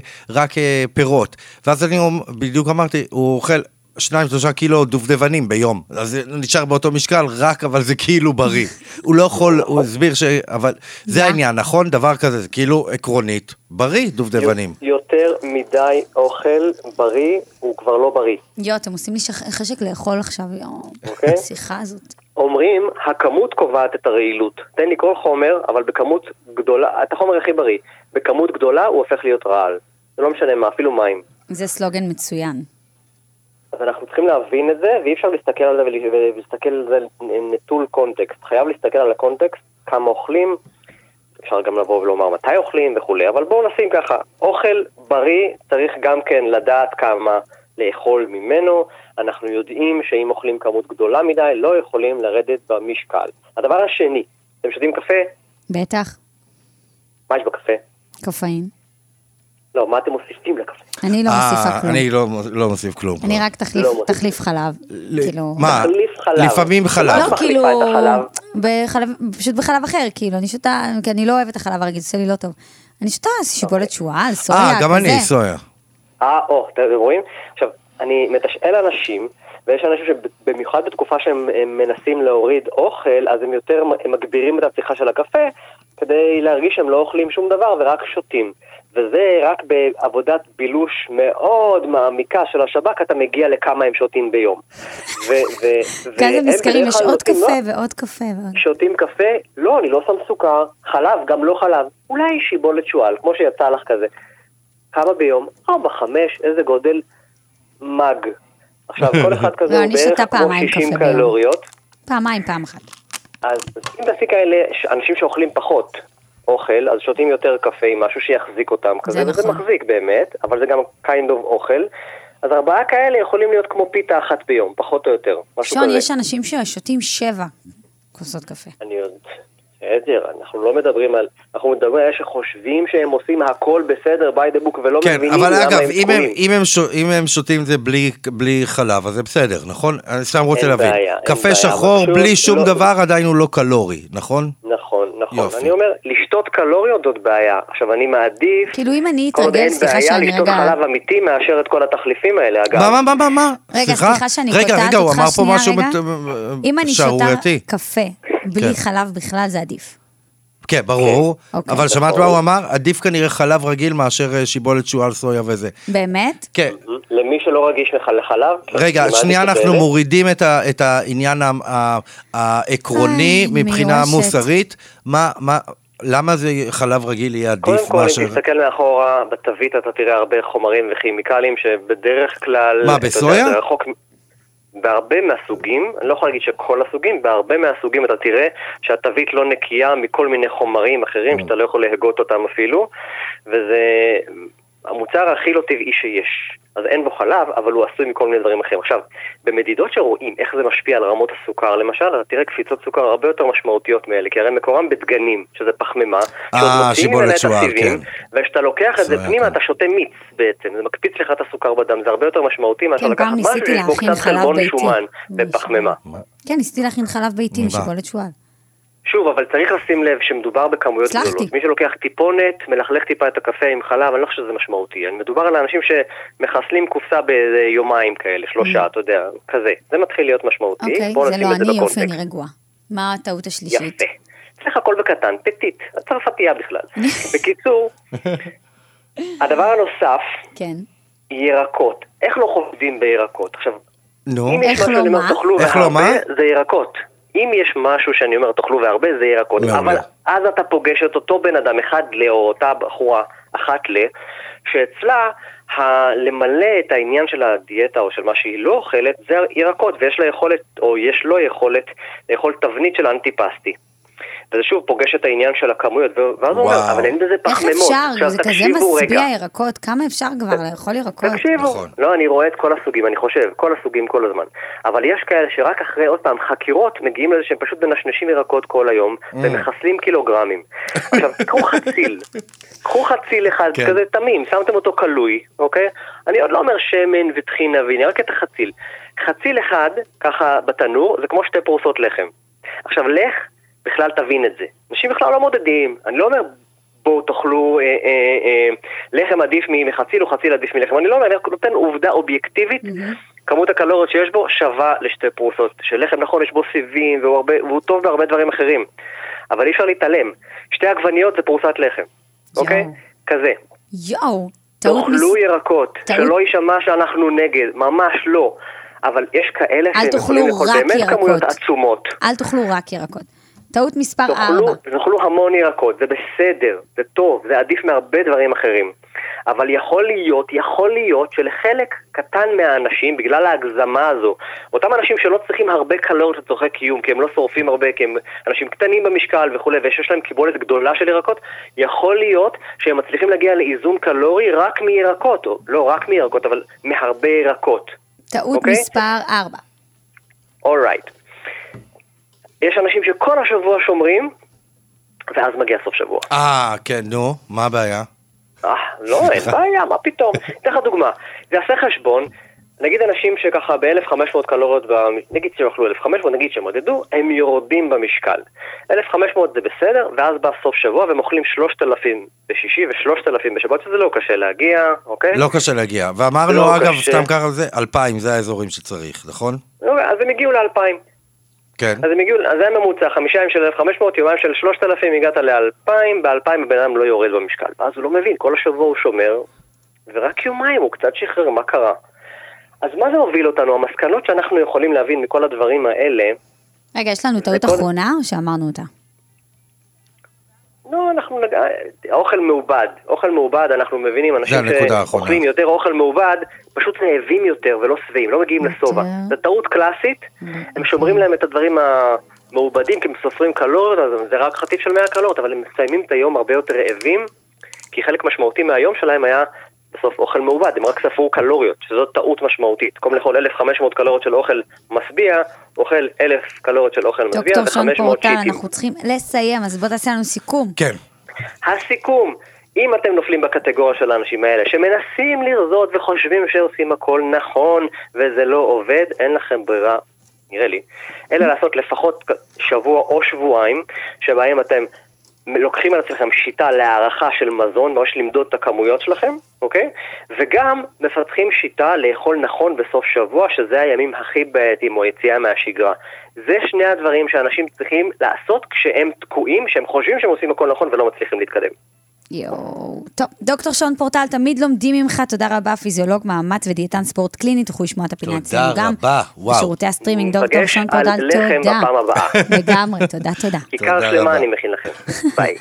אה, פירות. ואז אני בדיוק אמרתי, הוא אוכל... שניים, שלושה קילו דובדבנים ביום. אז זה נשאר באותו משקל, רק אבל זה כאילו בריא. (laughs) הוא לא יכול, הוא הסביר ש... אבל זה? העניין, נכון? דבר כזה, זה כאילו עקרונית, בריא דובדבנים.
יותר מדי אוכל בריא, הוא כבר לא בריא.
יואו, אתם עושים לי חשק לאכול עכשיו, יואו.
אוקיי.
השיחה הזאת.
אומרים, הכמות קובעת את הרעילות. תן לי כל חומר, אבל בכמות גדולה, את החומר הכי בריא. בכמות גדולה הוא הופך להיות רעל. זה לא משנה מה, אפילו מים.
זה סלוגן מצוין.
אז אנחנו צריכים להבין את זה, ואי אפשר להסתכל על זה ול- ולהסתכל על זה נטול קונטקסט. חייב להסתכל על הקונטקסט, כמה אוכלים, אפשר גם לבוא ולומר מתי אוכלים וכולי, אבל בואו נשים ככה, אוכל בריא צריך גם כן לדעת כמה לאכול ממנו. אנחנו יודעים שאם אוכלים כמות גדולה מדי, לא יכולים לרדת במשקל. הדבר השני, אתם שותים קפה?
בטח,
מה יש בקפה?
קפאין.
לא, מה אתם מוסיפים לקפה?
אני לא
אה,
מוסיפה כלום.
אני לא לא מוסיף כלום.
אני רק תחליף,
לא
חלב. כאילו...
מה?
תחליף חלב.
לפעמים חלב.
לא,
מחליפה
כאילו, פשוט בחלב אחר, כאילו, אני שותה, כי אני לא אוהבת את החלב הרגיל, זה לי לא טוב. אני שותה שיבולת שועל, סויה,
אה,
כזה.
גם אני, סויה.
אה, או, אתם רואים? עכשיו, אני מתשאל אנשים, ויש אנשים שבמיוחד בתקופה שהם הם מנסים להוריד אוכל, אז הם יותר הם מגבירים את הצריכה של הקפה, כדי להרגיש שהם לא אוכלים שום דבר ורק שותים. וזה רק בעבודת בילוש מאוד מעמיקה של השב"כ, אתה מגיע לכמה הם שותים ביום. (laughs)
כזה
והם
נזכרים, יש עוד קפה ועוד קפה.
שותים קפה? לא, אני לא שם סוכר. חלב, גם לא חלב. אולי שיבולת שועל, כמו שיצא לך כזה. כמה ביום? ארבע, חמש, איזה גודל? מג. עכשיו, כל אחד (laughs) כזה
לא,
הוא בערך כמו
פעמיים
60
קפה ביום.
קלוריות.
פעמיים, פעם אחת.
אז אם תעשי כאלה, אנשים שאוכלים פחות אוכל, אז שותים יותר קפה עם משהו שיחזיק אותם כזה,
זה
וזה
נכון.
מחזיק באמת, אבל זה גם kind of אוכל. אז ארבעה כאלה יכולים להיות כמו פיתה אחת ביום, פחות או יותר. משהו
שון,
כזה.
יש אנשים ששותים שבע כוסות קפה.
אני יודע, בסדר, אנחנו לא מדברים על, אנחנו מדברים על אלה שחושבים שהם עושים הכל בסדר by the book ולא
כן,
מבינים
אבל
למה
אגב,
הם
אם הם-
תקועים.
אם הם שו- אם הם שותים את זה בלי- בלי חלב, אז זה בסדר, נכון? אני סתם רוצה
אין
להבין.
בעיה, אין
קפה
בעיה,
שחור
אבל
בלי שום
לא-
דבר עדיין הוא לא קלורי, נכון?
נכון, נכון.
יופי.
אני אומר, לשתות קלוריות זאת בעיה. עכשיו, אני מעדיף,
כאילו, אם אני
כל עוד
אתרגל,
אין
סליחה
בעיה,
שאני
לשתות
רגע...
חלב אמיתי מאשר את כל התחליפים האלה, אגב.
מה, מה, מה, מה, מה?
רגע, סליחה שאני
רגע,
קוטעת
רגע, הוא
אותך
אמר פה
שנייה,
משהו
רגע.
מת-
אם אני שותה
שערורייתי.
קפה בלי
כן.
חלב בכלל, זה עדיף.
כן, ברור.
אוקיי.
אבל שמעת
נכון.
מה הוא אמר? עדיף כנראה חלב רגיל מאשר אה, שיבולת שועל סויה וזה.
באמת?
כן.
למי שלא רגיש לך לחלב,
רגע,
אני מעדיף
שנייה אנחנו. מורידים את ה- את העניין העקרוני מבחינה
מיואשת.
מוסרית. מה, מה, למה זה חלב רגיל יהיה
קודם
עדיף
כל, אם
מאשר...
תסתכל מאחורה בתווית, אתה תראה הרבה חומרים וכימיקלים שבדרך כלל...
מה,
יודע,
בסויה?
זה רחוק... בהרבה מהסוגים, אני לא יכול להגיד שכל הסוגים, בהרבה מהסוגים אתה תראה שהתווית לא נקייה מכל מיני חומרים אחרים שאתה לא יכול להגות אותם אפילו, וזה המוצר הכי לא טבעי שיש. אז אין בו חלב, אבל הוא עשוי מכל מיני דברים אחרים. עכשיו, במדידות שרואים איך זה משפיע על רמות הסוכר, למשל, אתה תראה קפיצות סוכר הרבה יותר משמעותיות מאלה, כי הרי מקורם בדגנים, שזה פחמימה, שעוד
אה,
מוציאים
שיבולת
ממנה את
שועל,
הסיבים,
כן.
וכשאתה לוקח את זה פנימה,
כן.
אתה שותה מיץ בעצם, זה מקפיץ לך את הסוכר בדם, זה הרבה יותר משמעותי מאשר
כן,
לקחת משהו שיש בו קצת
חלב
חלבון
ביתי.
שומן ופחמימה.
כן, ניסיתי להכין חלב ביתי עם
מה?
שיבולת שועל.
שוב, אבל צריך לשים לב שמדובר בכמויות
הצלחתי.
גדולות. מי שלוקח טיפונת, מלכלך טיפה את הקפה עם חלב, אני לא חושב שזה משמעותי. אני מדובר על אנשים שמחסלים קופסה ביומיים כאלה, שלושה, אתה יודע, כזה. זה מתחיל להיות משמעותי.
Mm. אוקיי,
בואו
זה לא אני, יופי,
בקונטקסט.
אני רגועה. מה הטעות השלישית?
יפה. אצלך הכל בקטן, פטית, את צרפתייה בכלל. (laughs) בקיצור, הדבר הנוסף,
כן.
ירקות. איך לא חובדים בירקות? עכשיו,
נו,
אם יש
איך
משהו
לא
שאני אומר
מה?
תאכלו
איך לא מה?
זה ירקות. אם יש משהו שאני אומר תאכלו והרבה, זה ירקות.
מעולה.
אבל אז אתה פוגש את אותו בן אדם, אחד ל, או אותה בחורה, אחת ל, שאצלה ה- למלא את העניין של הדיאטה או של מה שהיא לא אוכלת, זה ירקות, ויש לה יכולת, או יש לו יכולת, לאכול תבנית של אנטיפסטי. וזה שוב פוגש את העניין של הכמויות, ואז הוא אומר. אבל אין בזה
איך
פחמימות.
אפשר?
עכשיו,
זה כזה. משביע ירקות, כמה אפשר כבר לאכול ירקות?
תקשיבו,
נכון.
לא, אני רואה את כל הסוגים, אני חושב, כל הסוגים כל הזמן. אבל יש כאלה שרק אחרי, עוד פעם, חקירות, מגיעים לזה שהם פשוט מנשנשים ירקות כל היום,
Mm.
ומחסלים קילוגרמים. עכשיו, קחו חציל, (laughs) קחו חציל אחד
כן.
כזה תמים, שמתם אותו כלוי, אוקיי? אני עוד לא אומר שמן וטחינה והנה, רק את החציל. חציל אחד, ככה בתנור, זה כמו שתי פרוסות לחם. עכשיו, לך, בכלל תבין את זה. אנשים בכלל לא מודדים, אני לא אומר... בואו תאכלו אה, אה, אה, לחם עדיף מחציל או חציל עדיף מלחם. אני לא אומר, אני רק נותן עובדה אובייקטיבית, כמות הקלוריות שיש בו שווה לשתי פרוסות. שלחם נכון, יש בו סיבים והוא, הרבה, והוא טוב בהרבה דברים אחרים. אבל אי אפשר להתעלם. שתי עגבניות זה פרוסת לחם, אוקיי?
יואו.
כזה.
יואו, טעות מס...
תאכלו ירקות,
טעות-
שלא יישמע שאנחנו נגד, ממש לא. אבל יש כאלה
אל
שהם יכולים לאכול באמת כמויות
ירקות.
עצומות.
אל תאכלו רק ירקות. טעות מספר
תאכלו,
4.
תאכלו המון ירקות, זה בסדר, זה טוב, זה עדיף מהרבה דברים אחרים. אבל יכול להיות, יכול להיות שלחלק קטן מהאנשים, בגלל ההגזמה הזו, אותם אנשים שלא צריכים הרבה קלוריות לצורכי קיום, כי הם לא שורפים הרבה, כי הם אנשים קטנים במשקל וכולי, ושיש להם קיבולת גדולה של ירקות, יכול להיות שהם מצליחים להגיע לאיזון קלורי רק מירקות, או לא רק מירקות, אבל מהרבה ירקות.
טעות
אוקיי?
מספר 4.
אולייט. יש אנשים שכל השבוע שומרים, ואז מגיע סוף שבוע.
אה, כן, נו, מה הבעיה?
אה, לא, אין בעיה, מה פתאום. אתן לך דוגמה, תעשה חשבון, נגיד אנשים שככה ב-1500 קלוריות, נגיד שיאכלו 1500, נגיד שהם עודדו, הם יורדים במשקל. 1500 זה בסדר, ואז בא סוף שבוע והם אוכלים 3000 בשישי ו-3000 בשבת, שזה לא קשה להגיע, אוקיי?
לא קשה להגיע. ואמרנו,
לא
אגב,
קשה.
סתם ככה זה, 2,000 זה האזורים שצריך, נכון?
לא, אז הם הגיעו ל-2000.
כן.
אז הם הגיעו, אז זה הממוצע, חמישה ימים של 1,500, יומיים של 3,000, הגעת ל-2,000, ב-2,000 הבן אדם לא יורד במשקל. ואז הוא לא מבין, כל השבוע הוא שומר, ורק יומיים הוא קצת שחרר, מה קרה? אז מה זה הוביל אותנו? המסקנות שאנחנו יכולים להבין מכל הדברים האלה,
רגע, יש לנו טעות
וכל-
אחרונה או שאמרנו אותה?
לא, אנחנו נג... האוכל מעובד, אוכל מעובד, אנחנו מבינים, אנשים. שאוכלים יותר אוכל מעובד, פשוט רעבים יותר ולא שבעים, לא מגיעים. לשובע. זו טעות קלאסית, הם שומרים להם את הדברים המעובדים, כי הם סופרים קלוריות, אז זה רק חטיף של 100 קלוריות, אבל הם מסיימים את היום הרבה יותר רעבים, כי חלק משמעותי מהיום שלהם היה בסוף אוכל מעובד, הם רק ספרו קלוריות, שזאת טעות משמעותית. במקום לאכול 1,500 קלוריות של אוכל משביע, אוכל 1,000 קלוריות של אוכל משביע,
דוקטור שון
ו-500
פורטל,
שיטים.
אנחנו צריכים לסיים, אז בוא תעשה לנו סיכום.
כן.
הסיכום, אם אתם נופלים בקטגוריה של האנשים האלה, שמנסים לרזות וחושבים שעושים הכל נכון וזה לא עובד, אין לכם ברירה, נראה לי, אלא לעשות לפחות שבוע או שבועיים, שבהם אתם לוקחים על עצמכם שיטה להערכה של מזון, ממש למדוד את הכמויות שלכם, אוקיי? וגם מפתחים שיטה לאכול נכון בסוף שבוע, שזה הימים הכי בעייתיים או יציאה מהשגרה. זה שני הדברים שאנשים צריכים לעשות כשהם תקועים, שהם חושבים שהם עושים הכל נכון ולא מצליחים להתקדם.
יואו. טוב, דוקטור שון פורטל, תמיד לומדים ממך, תודה רבה, פיזיולוג מאמץ ודיאטן ספורט קליני, תוכלו לשמוע את הפינה
תודה
אצלנו גם.
רבה, וואו.
בשירותי הסטרימינג, דוקטור
ניפגש
שון
על
פורטל,
לחם
תודה.
בפעם הבאה.
לגמרי, תודה, תודה.
כיכר
תודה
שלמה
רבה.
אני מכין לכם. ביי.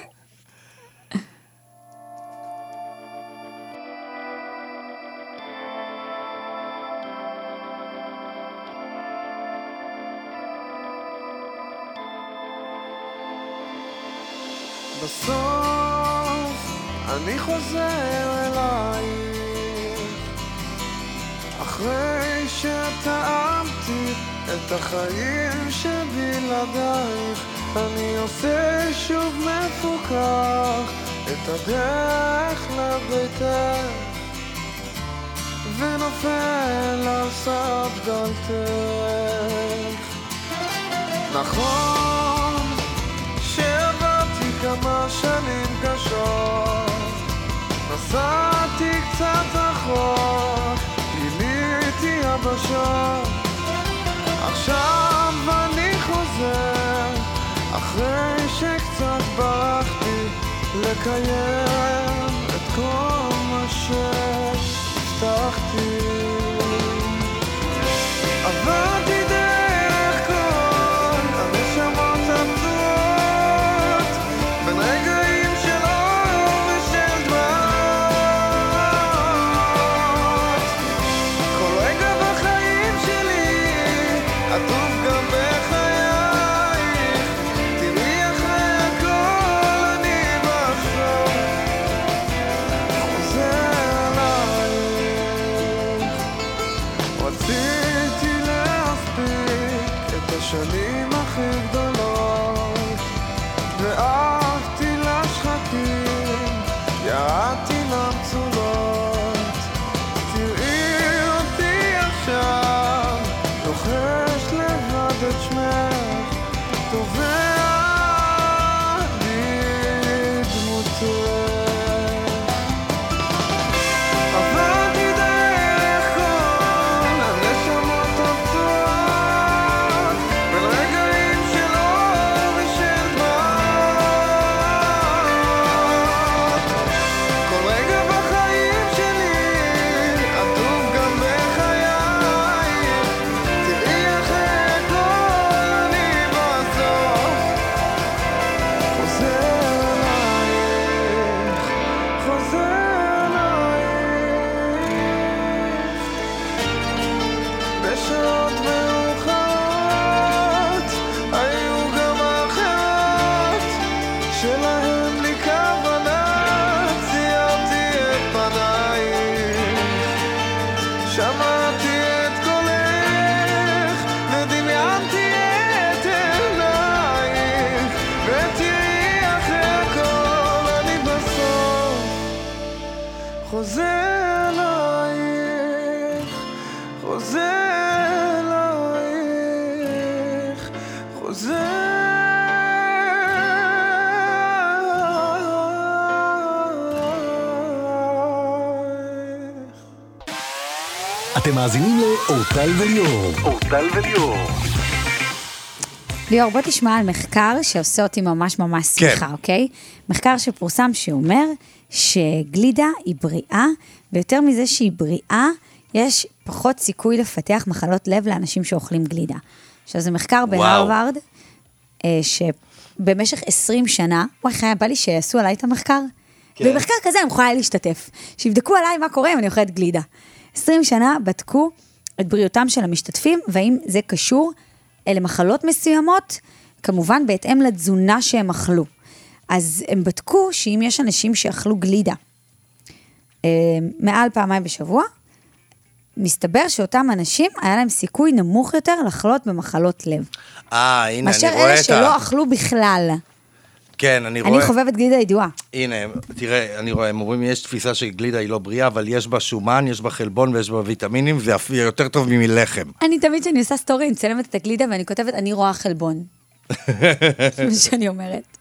חוזר אלייך. אחרי שטעמתי את החיים שבלעדייך אני עושה שוב מפוקח את הדרך לביתך. ונופל על סף דלתך. נכון שעברתי כמה שנים קשות נסעתי קצת רחוק, גיליתי יבשות עכשיו אני חוזר אחרי שקצת ברחתי לקיים את כל מה שהבטחתי. עברתי
אתם מאזינים לאורטל וליאור. אורטל וליאור.
ליאור, בוא תשמע על מחקר שעושה אותי ממש ממש שמחה,
כן.
אוקיי? מחקר שפורסם שאומר שגלידה היא בריאה, ויותר מזה שהיא בריאה, יש פחות סיכוי לפתח מחלות לב לאנשים שאוכלים גלידה. עכשיו, זה מחקר בהרווארד, אה, שבמשך 20 שנה, וואי, חיי, בא לי שיעשו עליי את המחקר.
כן.
במחקר כזה אני יכולה להשתתף. שיבדקו עליי מה קורה אם אני אוכלת גלידה. 20 שנה בדקו את בריאותם של המשתתפים, והאם זה קשור למחלות מסוימות, כמובן בהתאם לתזונה שהם אכלו. אז הם בדקו שאם יש אנשים שאכלו גלידה אה, מעל פעמיים בשבוע, מסתבר שאותם אנשים, היה להם סיכוי נמוך יותר לחלות במחלות לב.
אה, הנה,
מאשר
אני רואה
אלה
את ה...
שלא אכלו בכלל.
כן, אני רואה...
אני חובבת גלידה ידועה.
הנה, תראה, אני רואה, הם אומרים, יש תפיסה שגלידה היא לא בריאה, אבל יש בה שומן, יש בה חלבון ויש בה ויטמינים, זה יותר טוב ממלחם.
אני תמיד כשאני עושה סטורי, אני מצלמת את הגלידה ואני כותבת, אני רואה חלבון. (laughs) זה מה שאני אומרת.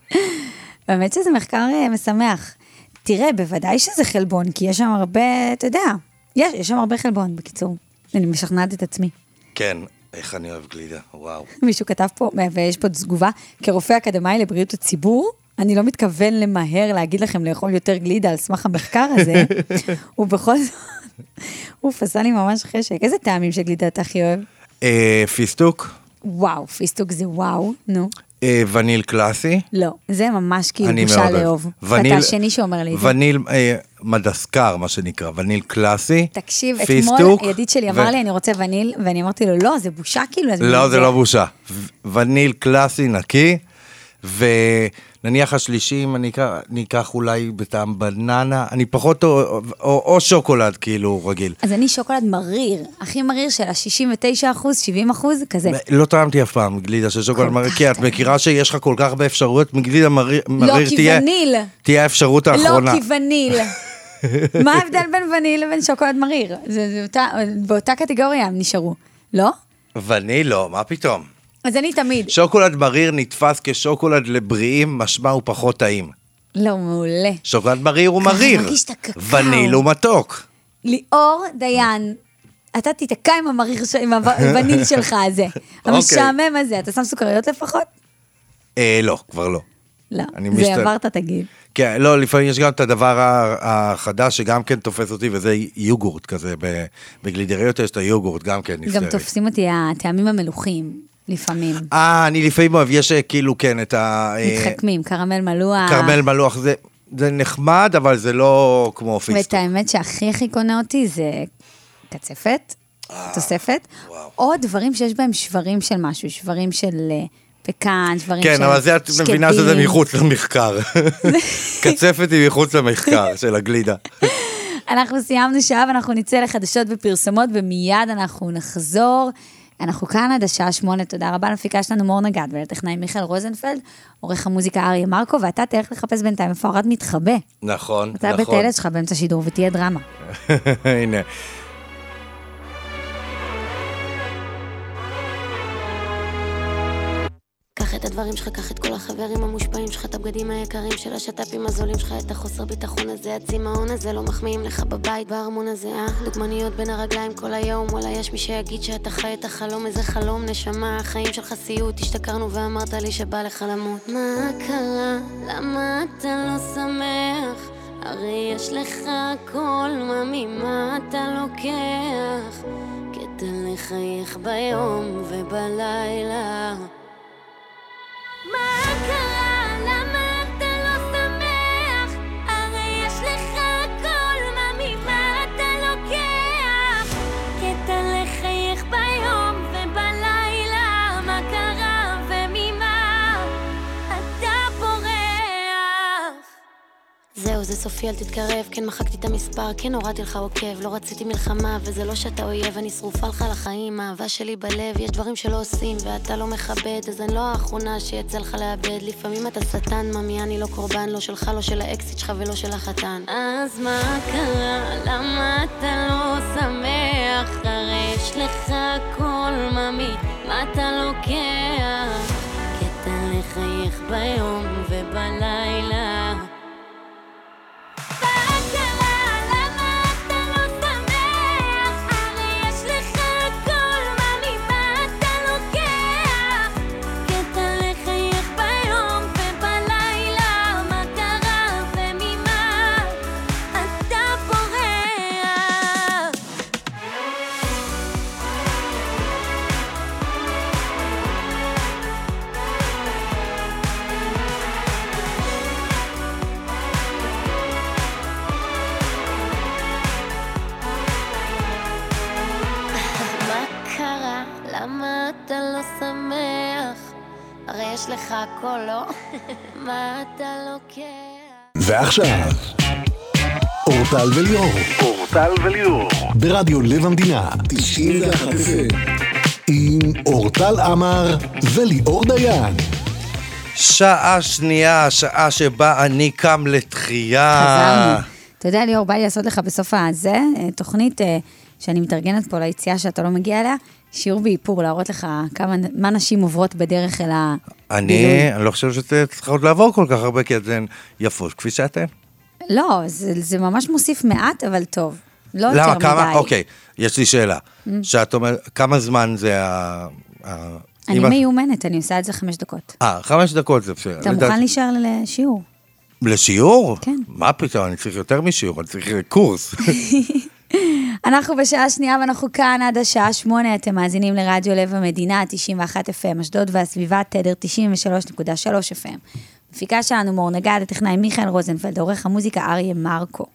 באמת שזה מחקר אה, משמח. תראה, בוודאי שזה חלבון, כי יש שם הרבה, אתה יודע, יש, יש שם הרבה חלבון, בקיצור. אני משכנעת את עצמי.
כן, איך אני אוהב גלידה, וואו. (laughs)
מישהו כתב פה, ויש פה תגובה, כרופא אקדמאי לבריאות הציבור, אני לא מתכוון למהר להגיד לכם לאכול יותר גלידה על סמך המחקר הזה, (laughs) ובכל זאת, אוף, עשה לי ממש חשק. איזה טעמים של גלידה אתה הכי אוהב?
אה, פיסטוק,
וואו, פיסטוק זה וואו, נו.
אה, וניל קלאסי.
לא, זה ממש כאילו
אני
בושה. לאהוב. ואתה השני שאומר לי את זה.
וניל אה, מדסקר, מה שנקרא, וניל קלאסי.
תקשיב,
פיסטוק,
אתמול ידיד שלי
ו-
אמר לי, אני רוצה וניל, ואני אמרתי לו, לא, זה בושה כאילו.
לא,
אני-
זה לא בושה. ו- וניל קלאסי נקי, ונניח השלישי, אם אני אקח, אני אקח אולי בטעם בננה, אני פחות, או, או, או שוקולד כאילו רגיל.
אז אני שוקולד מריר, הכי מריר של ה-69 אחוז, 70 אחוז, כזה.
לא טעמתי אף פעם גלידה של שוקולד מריר, כי את. מכירה שיש לך כל כך הרבה אפשרויות, מגלידה מריר, מריר
כי
תהיה,
וניל.
תהיה האפשרות האחרונה.
לא, כי וניל. (laughs) (laughs) מה ההבדל בין וניל לבין שוקולד מריר? זה, זה אותה, באותה קטגוריה הם נשארו, לא?
וניל לא, מה פתאום.
אז אני תמיד,
שוקולד מריר נתפס כשוקולד לבריאים, משמע הוא פחות טעים.
לא, מעולה.
שוקולד מריר הוא מריר.
את.
וניל הוא מתוק.
ליאור דיין, אתה תיתקע עם המריר, עם הווניל (laughs) שלך הזה.
אוקיי.
המשעמם הזה, אתה שם סוכריות לפחות?
אה, לא, כבר לא.
לא, זה עברת תגיד.
כן, לא, לפעמים יש גם את הדבר החדש שגם כן תופס אותי, וזה יוגורט כזה. בגלידריות יש את היוגורט, גם כן נפטרת.
גם תופסים אותי הטעמים המלוכים, לפעמים.
אה, אני לפעמים אוהב, יש אה, כאילו, כן, את ה... אה,
מתחכמים, קרמל מלוח.
כרמל מלוח, זה, זה נחמד, אבל זה לא כמו
ואת
פיסטוק.
האמת שהכי הכי קונה אותי זה קצפת, תוספת,
וואו.
או דברים שיש בהם שברים של משהו, שברים של פקן, שברים של
כן, אבל זה את מבינה שזה. מחוץ למחקר. (laughs) קצפת היא מחוץ למחקר של הגלידה.
אנחנו סיימנו שעה ואנחנו נצא לחדשות ופרסומות, ומיד אנחנו נחזור. אנחנו כאן עד השעה שמונה, תודה רבה למפיקה שלנו מור נגד ולטכנאי מיכאל רוזנפלד, עורך המוזיקה אריה מרקו, ואתה תלך לחפש בינתיים איפה ארד מתחבא.
נכון,
אתה
נכון.
הילד שלך באמצע שידור ותהיה דרמה. (laughs)
הנה.
את הדברים שלך, קח את כל החברים המושפעים שלך, את הבגדים היקרים של השת"פים הזולים שלך, את החוסר ביטחון הזה, הצמאון הזה, לא מחמיאים לך בבית בארמון הזה, אה? דוגמניות בין הרגליים כל היום, וואלה יש מי שיגיד שאתה חי את החלום, איזה חלום, נשמה, החיים שלך סיוט, השתכרנו ואמרת לי שבא לך למות. מה קרה? למה אתה לא שמח? הרי יש לך הכל, מה ממה אתה לוקח? קטע לחייך ביום ובלילה. מה זהו, זה סופי, אל תתקרב. כן, מחקתי את המספר, כן, הורדתי לך עוקב. לא רציתי מלחמה, וזה לא שאתה אויב, אני שרופה לך לחיים. האהבה שלי בלב, יש דברים שלא עושים, ואתה לא מכבד, אז אני לא האחרונה שיצא לך לאבד. לפעמים אתה שטן, ממי, אני לא קורבן, לא שלך, לא של האקסיט שלך ולא של החתן. אז מה קרה? למה אתה לא שמח? הרי יש לך הכל, ממי, מה אתה לוקח? קטע לחייך ביום ובלילה. (laughs) מה אתה לוקח?
ועכשיו, אורטל וליאור. אורטל וליאור. ברדיו לב המדינה, 91 FM. עם אורטל עמר וליאור דיין.
שעה שנייה, שעה שבה אני קם לתחייה.
חזרנו. אתה יודע, ליאור, בא לי לעשות לך בסוף הזה, אה, תוכנית אה, שאני מתארגנת פה ליציאה שאתה לא מגיע אליה, שיעור באיפור, להראות לך כמה, מה נשים עוברות בדרך אל ה...
אני, אני לא חושב שאתן צריכות לעבור כל כך הרבה, כי אתן יפות כפי שאתן.
לא, זה, זה ממש מוסיף מעט, אבל טוב. לא יותר
למה,
מדי.
כמה, אוקיי, יש לי שאלה. שאת אומרת, כמה זמן זה ה... ה-
אני
אם
מיומנת, אני עושה את זה חמש דקות.
אה, חמש דקות זה בסדר.
אתה מוכן להישאר לשיעור?
לשיעור?
כן.
מה פתאום, אני צריך יותר משיעור, אני צריך קורס. (laughs)
אנחנו בשעה שנייה ואנחנו כאן עד השעה שמונה, אתם מאזינים לרדיו לב המדינה, 91 FM, אשדוד והסביבה, תדר 93.3 FM. מפיקה שלנו מור נגד, הטכנאי מיכאל רוזנפלד, עורך המוזיקה אריה מרקו.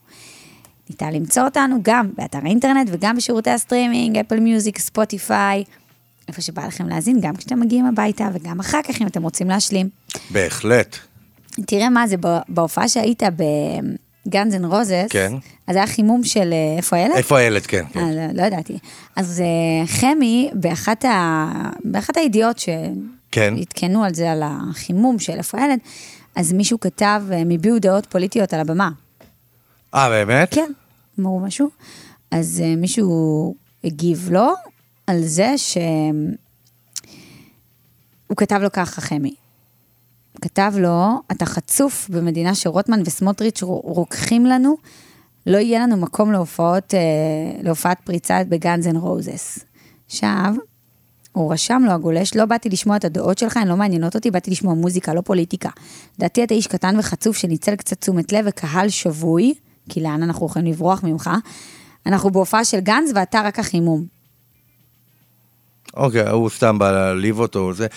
ניתן למצוא אותנו גם באתר האינטרנט וגם בשירותי הסטרימינג, Apple Music, Spotify, איפה שבא לכם להאזין, גם כשאתם מגיעים הביתה וגם אחר כך אם אתם רוצים להשלים.
בהחלט.
תראה מה זה, ב- בהופעה שהיית ב Guns and Roses,
כן.
אז היה חימום של אה, איפה הילד?
איפה הילד, כן. כן.
אה, לא, לא ידעתי. אז אה, חמי, באחת, ה... באחת הידיעות
כן.
שעדכנו על זה, על החימום של איפה הילד, אז מישהו כתב, הם הביעו דעות פוליטיות על הבמה.
אה, באמת?
כן, אמרו משהו. אז מישהו הגיב לו על זה ש... הוא כתב לו ככה, חמי. כתב לו, אתה חצוף במדינה שרוטמן וסמוטריץ' רו- רוקחים לנו, לא יהיה לנו מקום להופעות, אה, להופעת פריצה בגאנז אנד רוזס. עכשיו, הוא רשם לו, הגולש, לא באתי לשמוע את הדעות שלך, הן לא מעניינות אותי, באתי לשמוע מוזיקה, לא פוליטיקה. לדעתי אתה איש קטן וחצוף שניצל קצת תשומת לב וקהל שבוי, כי לאן אנחנו יכולים לברוח ממך? אנחנו בהופעה של גאנז ואתה רק החימום.
אוקיי, הוא סתם בא להעליב אותו, או זה.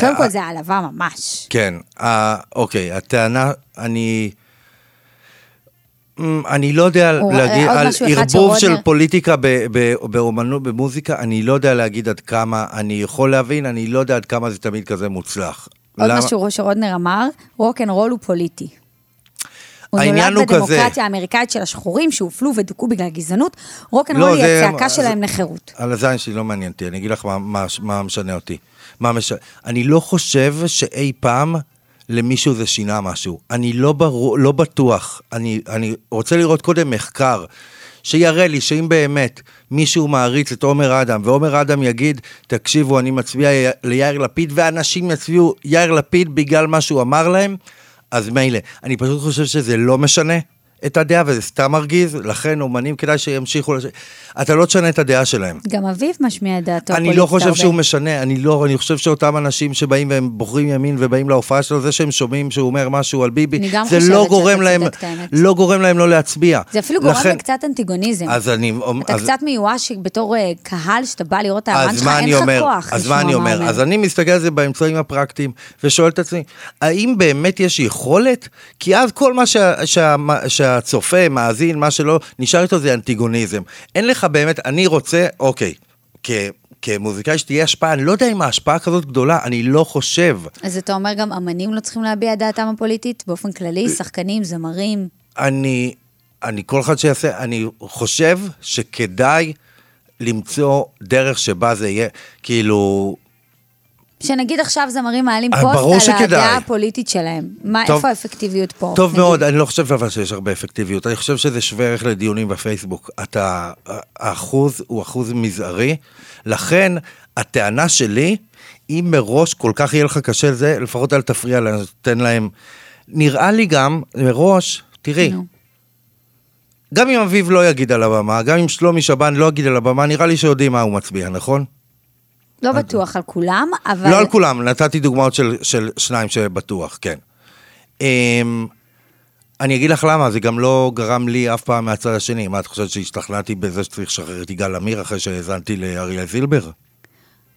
קודם
אה,
כל זה העלבה ממש.
כן, אה, אוקיי, הטענה, אני... אמ, אני לא יודע
הוא-
להגיד, על ערבוב של פוליטיקה באומנות, במוזיקה, אני לא יודע להגיד עד כמה, אני יכול להבין, אני לא יודע עד כמה זה תמיד כזה מוצלח.
עוד משהו שרודנר אמר, רוק אנד רול הוא פוליטי. הוא נולד
הוא כזה-
בדמוקרטיה האמריקאית של השחורים שהופלו ודוכאו בגלל גזענות, רוק אנד רול, היא הצעקה שלהם לחירות.
על הזין שלי לא מעניין אותי, אני אגיד לך מה, מה, מה משנה אותי. מה מש... אני לא חושב שאי פעם למישהו זה שינה משהו. אני לא, ברור, לא בטוח. אני, אני רוצה לראות קודם מחקר. שיראה לי שאם באמת מישהו מעריץ את עומר אדם, ועומר אדם יגיד, תקשיבו, אני מצביע ליאיר לפיד, ואנשים יצביעו יאיר לפיד בגלל מה שהוא אמר להם, אז מילא. אני פשוט חושב שזה לא משנה את הדעה, וזה סתם מרגיז, לכן אומנים כדאי שימשיכו לש... אתה לא תשנה את הדעה שלהם.
גם אביב משמיע את דעתו
אני לא חושב
הרבה.
שהוא משנה, אני לא, אני חושב שאותם אנשים שבאים והם בוחרים ימין ובאים להופעה שלו, זה שהם שומעים שהוא אומר משהו על ביבי, זה לא גורם להם. לא גורם להם לא להצביע.
זה אפילו גורם
לכן-
לקצת אנטיגוניזם.
אז אני,
אתה
אז-
קצת מיואש בתור אה, קהל שאתה בא לראות את האמן שלך, אין לך
אומר?
כוח
אז מה אני אומר? אז אני מסתכל על זה באמצעים הפרקטיים, ושואל את עצמי, האם באמת יש יכולת? כי אז כל מה שה, שה, שהצופה, מאזין, מה שלא, נשאר איתו זה אנטיגוניזם. אין לך באמת, אני רוצה, אוקיי, כ... כמוזיקאי שתהיה השפעה, אני לא יודע אם ההשפעה כזאת גדולה, אני לא חושב.
אז אתה אומר גם אמנים לא צריכים להביע את דעתם הפוליטית? באופן כללי, שחקנים, זמרים.
אני, אני כל אחד שיעשה, אני חושב שכדאי למצוא דרך שבה זה יהיה, כאילו,
שנגיד עכשיו זמרים מעלים
אה,
פוסט על. הדעה הפוליטית שלהם. מה,
טוב.
איפה האפקטיביות פה?
טוב
נגיד?
מאוד, אני לא חושב אבל שיש הרבה אפקטיביות. אני חושב שזה שווה ערך לדיונים בפייסבוק. אתה, האחוז הוא אחוז מזערי, לכן הטענה שלי, אם מראש כל כך יהיה לך קשה לזה, לפחות אל תפריע להם, תן להם. נראה לי גם, מראש, תראי,
נו.
גם אם אביב לא יגיד על הבמה, גם אם שלומי שבן לא יגיד על הבמה, נראה לי שיודעים מה הוא מצביע, נכון?
לא בטוח על כולם, אבל...
לא על כולם, נתתי דוגמאות של, של שניים שבטוח, כן. Um, אני אגיד לך למה, זה גם לא גרם לי אף פעם מהצד השני. מה, את חושבת שהשתכנעתי בזה שצריך לשחרר את יגאל עמיר אחרי שהאזנתי לאריאל זילבר?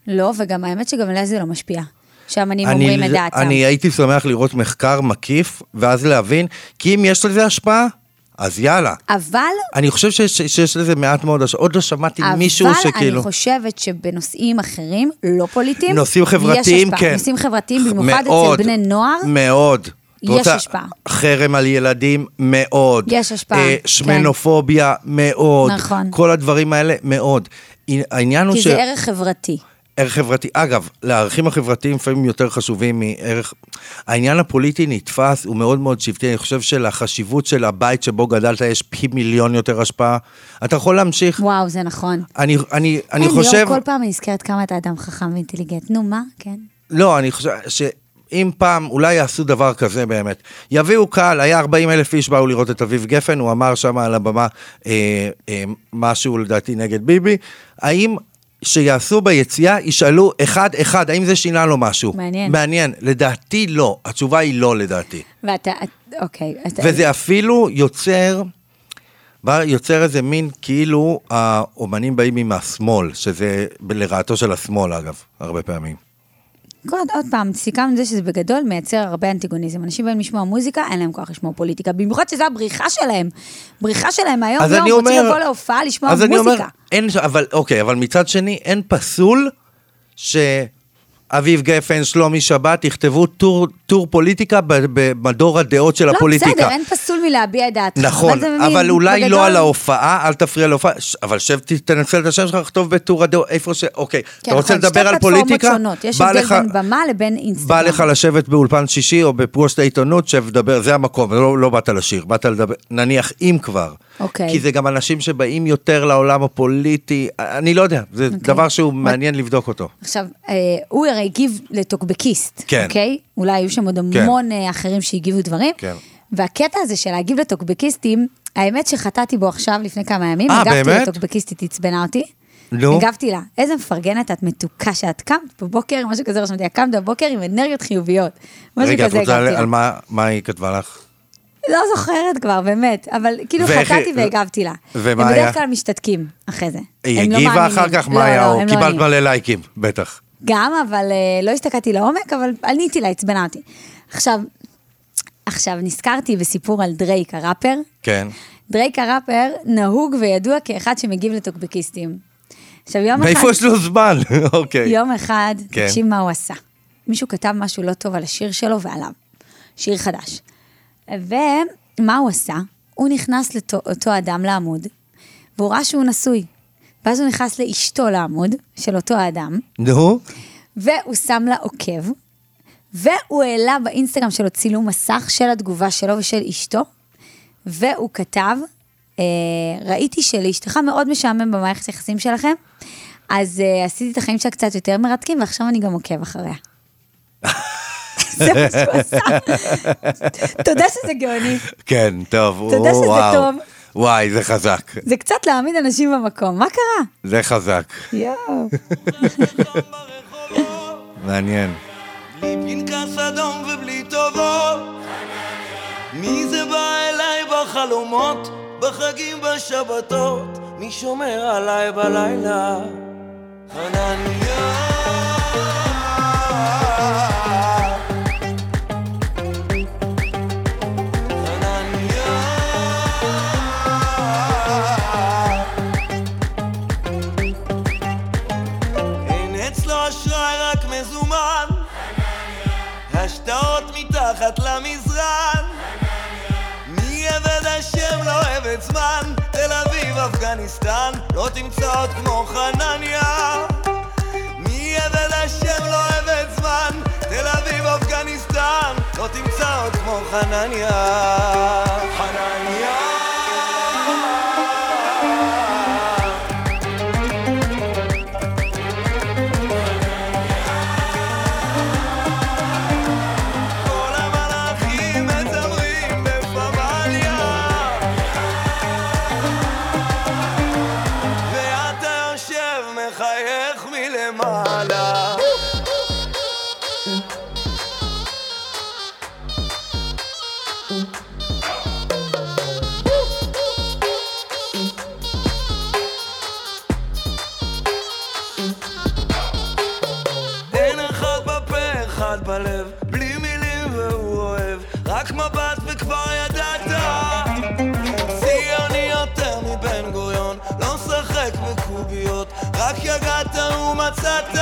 לא, וגם האמת שגם עליה זה לא משפיע. שהאמנים אומרים את דעתם.
אני הייתי שמח לראות מחקר מקיף, ואז להבין, כי אם יש לזה השפעה, אז יאללה.
אבל...
אני חושב שיש, שיש לזה מעט מאוד. עוד לא שמעתי מישהו
אבל
שכאילו...
אני חושבת שבנושאים אחרים, לא פוליטיים,
נושאים חברתיים,
יש השפעה.
כן.
נושאים חברתיים, במיוחד
מאוד,
אצל בני נוער,
מאוד.
יש
רוצה
השפעה.
חרם על ילדים, מאוד.
יש השפעה,
אה, שמנופוביה, מאוד.
נכון.
כל הדברים האלה, מאוד. העניין הוא
כי
ש...
זה ערך חברתי.
ערך חברתי. אגב, לערכים החברתיים לפעמים יותר חשובים מערך... העניין הפוליטי נתפס, הוא מאוד מאוד שבטי. אני חושב שלחשיבות של הבית שבו גדלת יש פי מיליון יותר השפעה. אתה יכול להמשיך.
וואו, זה נכון.
אני, אני, אני
אין,
חושב...
ליאור, כל פעם אני נזכרת כמה אתה אדם חכם ואינטליגנט. נו, מה? כן.
לא, אני חושב שאם פעם אולי יעשו דבר כזה באמת, יביאו קהל, היה 40 אלף איש באו לראות את אביב גפן, הוא אמר שם על הבמה אה, אה, משהו לדעתי נגד ביבי, האם שיעשו ביציאה, ישאלו אחד-אחד, האם זה שינה לו משהו?
מעניין.
מעניין. לדעתי לא, התשובה היא לא לדעתי.
ואתה, את- אוקיי. אתה-
וזה אפילו יוצר, יוצר איזה מין כאילו האומנים באים עם השמאל, שזה לרעתו של השמאל אגב, הרבה פעמים.
עוד, עוד פעם, סיכמנו את זה שזה בגדול מייצר הרבה אנטיגוניזם. אנשים באים לשמוע מוזיקה, אין להם כוח לשמוע פוליטיקה. במיוחד שזו הבריחה שלהם. בריחה שלהם מהיום
אז
יום,
אני
רוצים
אומר-
לבוא להופעה לשמוע
אז אני
מוזיקה.
אומר, אין, ש- אבל אוקיי, אבל מצד שני, אין פסול שאביב גפן, שלומי שבת, יכתבו טור, טור פוליטיקה במדור הדעות של
לא,
הפוליטיקה.
בסדר, אין פסול מלהביע את דעתך.
נכון,
מבין,
אבל אולי
בגדול-
לא על ההופעה, אל תפריע להופעה, ש- אבל שב, תנצל את השם שלך, לכתוב בטור הדעות, איפה ש... אוקיי,
כן,
אתה רוצה
נכון,
לדבר על פוליטיקה?
שונות. יש הבדל
לך-
בין במה לבין אינסטגרם.
בא לך לשבת באולפן שישי או בפגוש את העיתונות, שב לדבר, זה המקום, לא, לא באת לשיר, באת לדבר, נניח אם כבר.
אוקיי.
כי זה גם אנשים שבאים יותר לעולם הפוליטי, אני לא יודע, זה
אוקיי.
דבר שהוא מעניין לבדוק אותו.
עכשיו, אה, הוא הרי הגיב לטוקבקיסט,
כן.
אוקיי? אולי היו שם עוד
כן.
המון אה, אחרים שהגיבו דברים.
כן.
והקטע הזה של להגיב לטוקבקיסטים, האמת שחטאתי בו עכשיו לפני כמה ימים,
אה,
הגבתי
באמת?
לטוקבקיסטית, עצבנה אותי.
נו.
הגבתי לה, איזה מפרגנת את מתוקה שאת קמת בבוקר, משהו כזה רשמתי, את קמת בבוקר עם אנרגיות חיוביות. משהו
רגע, את
כזה
רוצה
הגבתי
על,
לה.
על מה, מה היא כתבה לך?
לא זוכרת כבר, באמת, אבל כאילו
ואיך
חטאתי והגבתי לה.
ומה
הם
היה?
בדרך כלל משתתקים אחרי זה.
היא
הם לא
הגיבה
מאמינים.
אחר כך?
לא,
מה היה?
לא,
או
הם לא
קיבלת. מלא לייקים, בטח.
גם, אבל אה, לא הסתכלתי לעומק, אבל עניתי לה, עצבנה אותי. עכשיו, עכשיו נזכרתי בסיפור על דרייק הראפר.
כן.
דרייק הראפר נהוג וידוע כאחד שמגיב לטוקבקיסטים. עכשיו יום אחד,
מאיפה יש לו זמן? (laughs) אוקיי.
יום אחד,
כן.
תקשיב מה הוא עשה. מישהו כתב משהו לא טוב על השיר שלו ועליו. שיר חדש. ומה הוא עשה? הוא נכנס לאותו אדם לעמוד, והוא ראה שהוא נשוי. ואז הוא נכנס לאשתו לעמוד של אותו האדם,
נו,
והוא שם לה עוקב, והוא העלה באינסטגרם שלו צילום מסך של התגובה שלו ושל אשתו, והוא כתב, אה, ראיתי שלאשתך מאוד משעמם במערכת היחסים שלכם, אז אה, עשיתי את החיים שלה קצת יותר מרתקים, ועכשיו אני גם עוקב אחריה. (laughs) זה מה שהוא עשה. תודה שזה גאוני.
כן, טוב.
יודע שזה. טוב.
וואי, זה חזק.
זה קצת להעמיד אנשים במקום, מה קרה?
זה חזק.
יואו.
מעניין.
בלי פנקס אדום ובלי טובות מי זה בא אליי בחלומות, בחגים, בשבתות מי שומר עליי בלילה? חנניה חנניה אפגניסטן לא תמצא עוד כמו חנניה. מי עבד השם לא עבד זמן תל אביב אפגניסטן לא תמצא עוד כמו חנניה.
ומצאת.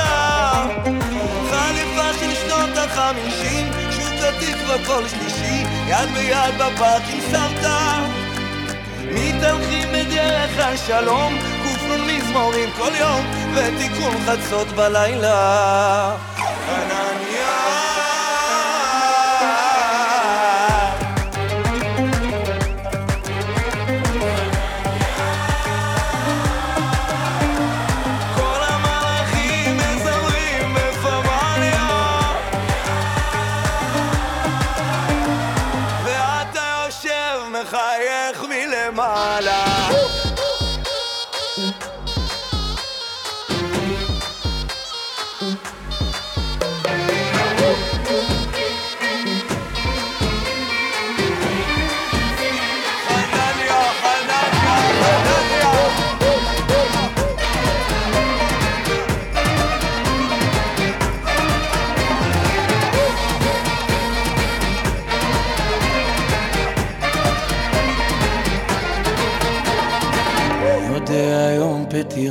חליפה של שנות החמישים, שוק התקווה כל שלישי, יד ביד בפארק עם סבתא. מתהלכים בדרך השלום, כופלון מזמורים כל יום, ותיקון חצות בלילה. חנניה.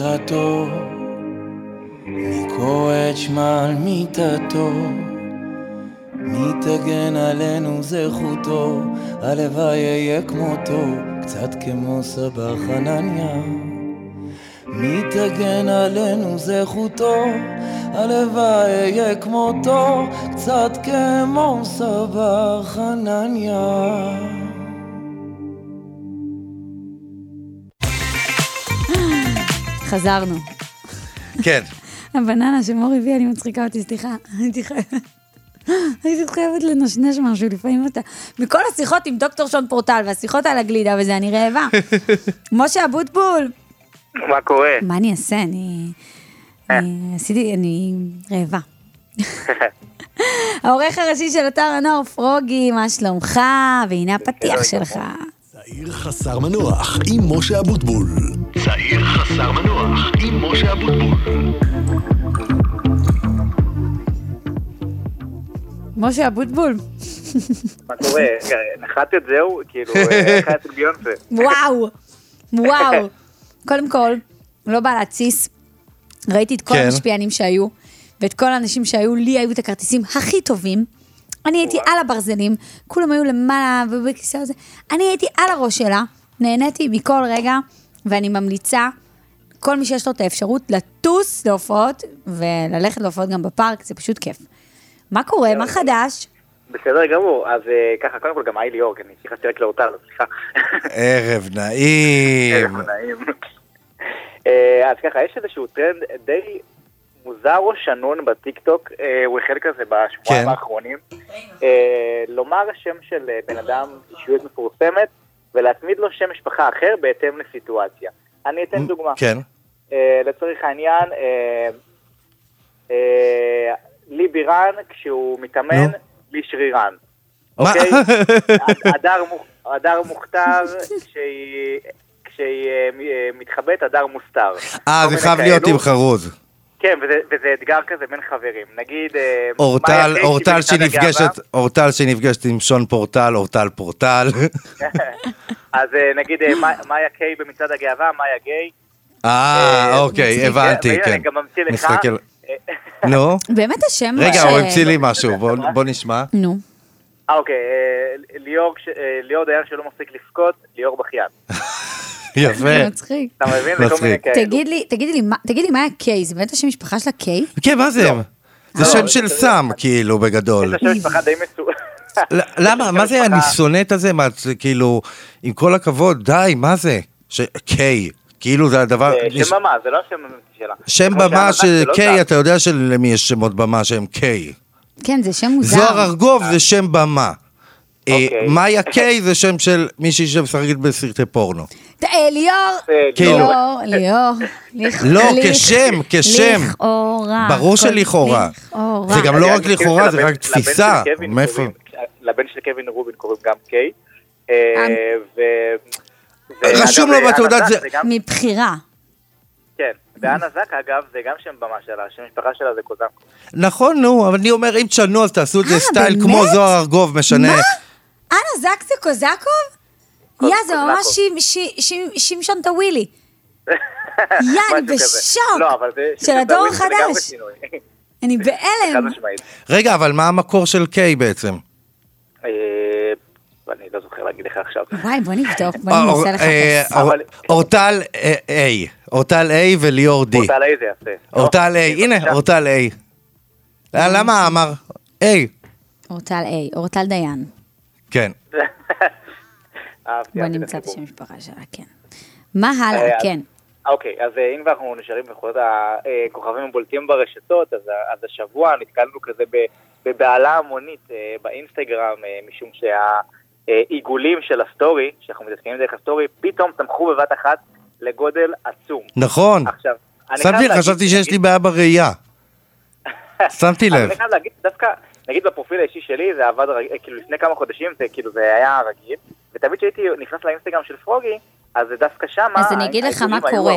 פטירתו, מי קורא את שמה על מיטתו, מי תגן עלינו זכותו, הלוואי אהיה כמותו, קצת כמו סבא חנניה. מי תגן עלינו זכותו, הלוואי אהיה כמותו, קצת כמו סבא חנניה.
חזרנו.
כן.
הבננה שמור הביא, אני מצחיקה אותי, סליחה. הייתי חייבת... לנשנש משהו, לפעמים אתה... מכל השיחות עם דוקטור שון פורטל והשיחות על הגלידה וזה, אני רעבה. (laughs) משה אבוטבול,
מה קורה?
מה אני אעשה? אני... אני עשיתי, אני רעבה. העורך הראשי של אתר הנוער פרוגי, מה שלומך? והנה הפתיח שלך.
צעיר חסר מנוח עם משה אבוטבול. צעיר חסר מנוח עם משה אבוטבול.
משה אבוטבול,
מה קורה? נחתת זהו? כאילו, איך היה ביונסה?
וואו, וואו. קודם כל, לא בא להתסיס, ראיתי את כל
כן.
המשפיענים שהיו, ואת כל האנשים שהיו, לי היו את הכרטיסים הכי טובים. אני הייתי על הברזלים, כולם היו למעלה ובכיסא הזה. אני הייתי על הראש שלה, נהניתי מכל רגע, ואני ממליצה, כל מי שיש לו את האפשרות לטוס להופעות, וללכת להופעות גם בפארק, זה פשוט כיף. מה קורה? מה חדש?
בסדר גמור, אז אה, ככה, קודם כל גם היי ליאור, אני נכנסתי רק לאורטל, סליחה.
ערב נעים.
ערב נעים. אה, אז ככה, יש איזשהו טרנד די מוזר או שנון בטיקטוק, אה, הוא החל כזה בשבועיים
כן.
האחרונים, לומר שם של בן אדם, אישיות מפורסמת, ולהצמיד לו שם משפחה אחר בהתאם לסיטואציה. אני אתן דוגמה.
כן.
אה, לצורך העניין, אה, אה, לי בירן, כשהוא מתאמן. לי שרירן. אוקיי? (laughs) הדר מוכ- הדר מוכתר, כשהיא... מתחבאת, הדר מוסתר.
אה, זה חייב להיות. עם חרוז.
כן, וזה, וזה אתגר כזה בין חברים. נגיד... אה,
אורטל, אורטל שנפגשת, אורטל שנפגשת עם שון פורטל, אורטל פורטל. (laughs)
אז אה, נגיד אה, מאיה- קיי במצעד הגאווה, מאיה גיי.
אה, אוקיי, הבנתי, כן.
אני גם ממציא לך.
נו,
באמת השם
רגע, הוא המציא לי משהו, בוא נשמע.
נו.
אה, אוקיי, אה, ליאור אה, ליאור דיין שלא מפסיק לבכות, ליאור בכיין. (laughs)
יפה.
זה מצחיק.
אתה מבין? זה כל
מצחיק.
מיני כאלו.
תגיד לי, תגידי לי, מה- תגיד לי, מה היה קיי? זה באמת השם משפחה שלה קיי?
כן, מה זה? זה
לא,
שם
זה-
של
זה-
סם, כאילו, בגדול.
יש לה שם משפחה די מצו... (laughs)
ל- למה, מה זה אני שונא את הזה? מה, זה כאילו, עם כל הכבוד, די, מה זה? ש- קיי, כאילו זה הדבר...
זה
יש-
שם במה, זה לא השם שלה.
שם
כמו
במה
זה
של
לא
קיי. אתה יודע שלמי יש שמות במה שהם קיי.
כן, זה שם מוזר.
זוהר ארגוב זה שם במה. אה,
אוקיי.
מאיה קיי זה שם של מישהי שמשחקת בסרטי פורנו.
אה, ליאור,
כאילו-
ליאור, ליאור. לכ-
לא, כשם, כשם.
לכאורה.
ברור שלכאורה.
לכאורה.
זה גם לא רק לכאורה, זה רק תפיסה. מאיפה?
לבן של קווין רובין קוראים גם קיי. אה.
רשום לו בתעודת זה-
מבחירה.
ואנה זק אגב, זה גם שם במה שלה, שם משפחה שלה זה קוזנקו.
נכון, נו, אבל אני אומר, אם תשנו אז תעשו את זה
אה,
סטייל? כמו זוהר ארגוב, משנה.
מה? אנה זק זה קוזקוב?
קוז-
יא, זה ממש שמשון טווילי. (laughs) יא, אני. בשוק.
לא.
של הדור החדש. אני בהלם.
רגע, אבל מה המקור של קיי בעצם?
אה, אני לא זוכר להגיד לך עכשיו.
וואי, בוא נבדוק, בוא
אה,
ננסה
אה,
לחפש.
אור-
אבל-
אורטל אה, A, אורטל A וליאור D.
אורטל איזה יפה.
אורטל A,
אוקיי,
הנה. אורטל A. אה, למה אמר? A,
אורטל A, אורטל דיין.
כן. (laughs)
בוא נמצא את. השם משפחה שלה, כן. מה הלאה?
אה,
כן.
אוקיי, אז אה, אם אנחנו נשארים בחולות הכוכבים הבולטים ברשתות, אז, אז השבוע נתקלנו כזה ב- בבהלה המונית אה, באינסטגרם, אה, משום שהעיגולים של הסטורי, שאנחנו מתעדכנים דרך הסטורי, פתאום צמחו בבת אחת לגודל עצום.
נכון.
עכשיו, אני
שמתי,
חייב להגיד-
חשבתי שיש לי בעיה בראייה. (laughs) שמתי לב.
אני חייב להגיד, דווקא, נגיד בפרופיל האישי שלי, זה עבד, רג- כאילו לפני כמה חודשים, זה כאילו, זה היה רגיל, ותמיד כשהייתי נכנס לאינסטגרם של פרוגי, אז דווקא שמה,
אז אני אגיד לך מה קורה.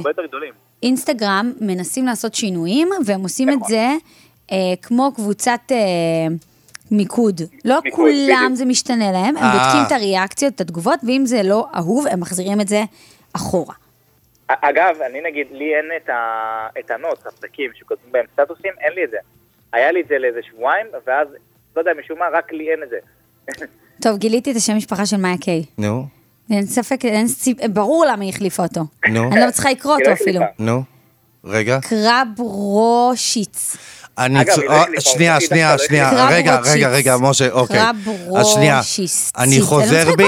אינסטגרם מנסים לעשות שינויים, והם עושים את
נכון.
זה אה, כמו קבוצת אה, מיקוד. לא
מיקוד,
כולם
בדיוק.
זה משתנה להם, הם
אה.
בודקים את הריאקציות, את התגובות, ואם זה לא אהוב, הם מחזירים את זה אחורה.
אגב, אני נגיד, לי אין את, ה... את ה Notes, הפתקים שכותבים בהם סטטוסים, אין לי את זה. היה לי את זה לאיזה שבועיים, ואז, לא יודע, משום מה, רק לי אין את זה. (laughs)
טוב, גיליתי את השם משפחה של מאיה קיי.
נו,
אין ספק, אין סיב... ברור למה היא החליפה אותו.
נו.
אני לא צריכה לקרוא אותו
לא
אפילו.
נו. רגע.
קרברושיץ.
אני...
אגב,
צ-
לא
אה, שנייה, שנייה,
לא
שנייה. רגע, רגע. רגע, משה, אוקיי. אז שנייה. אני
לא
חוזר בי.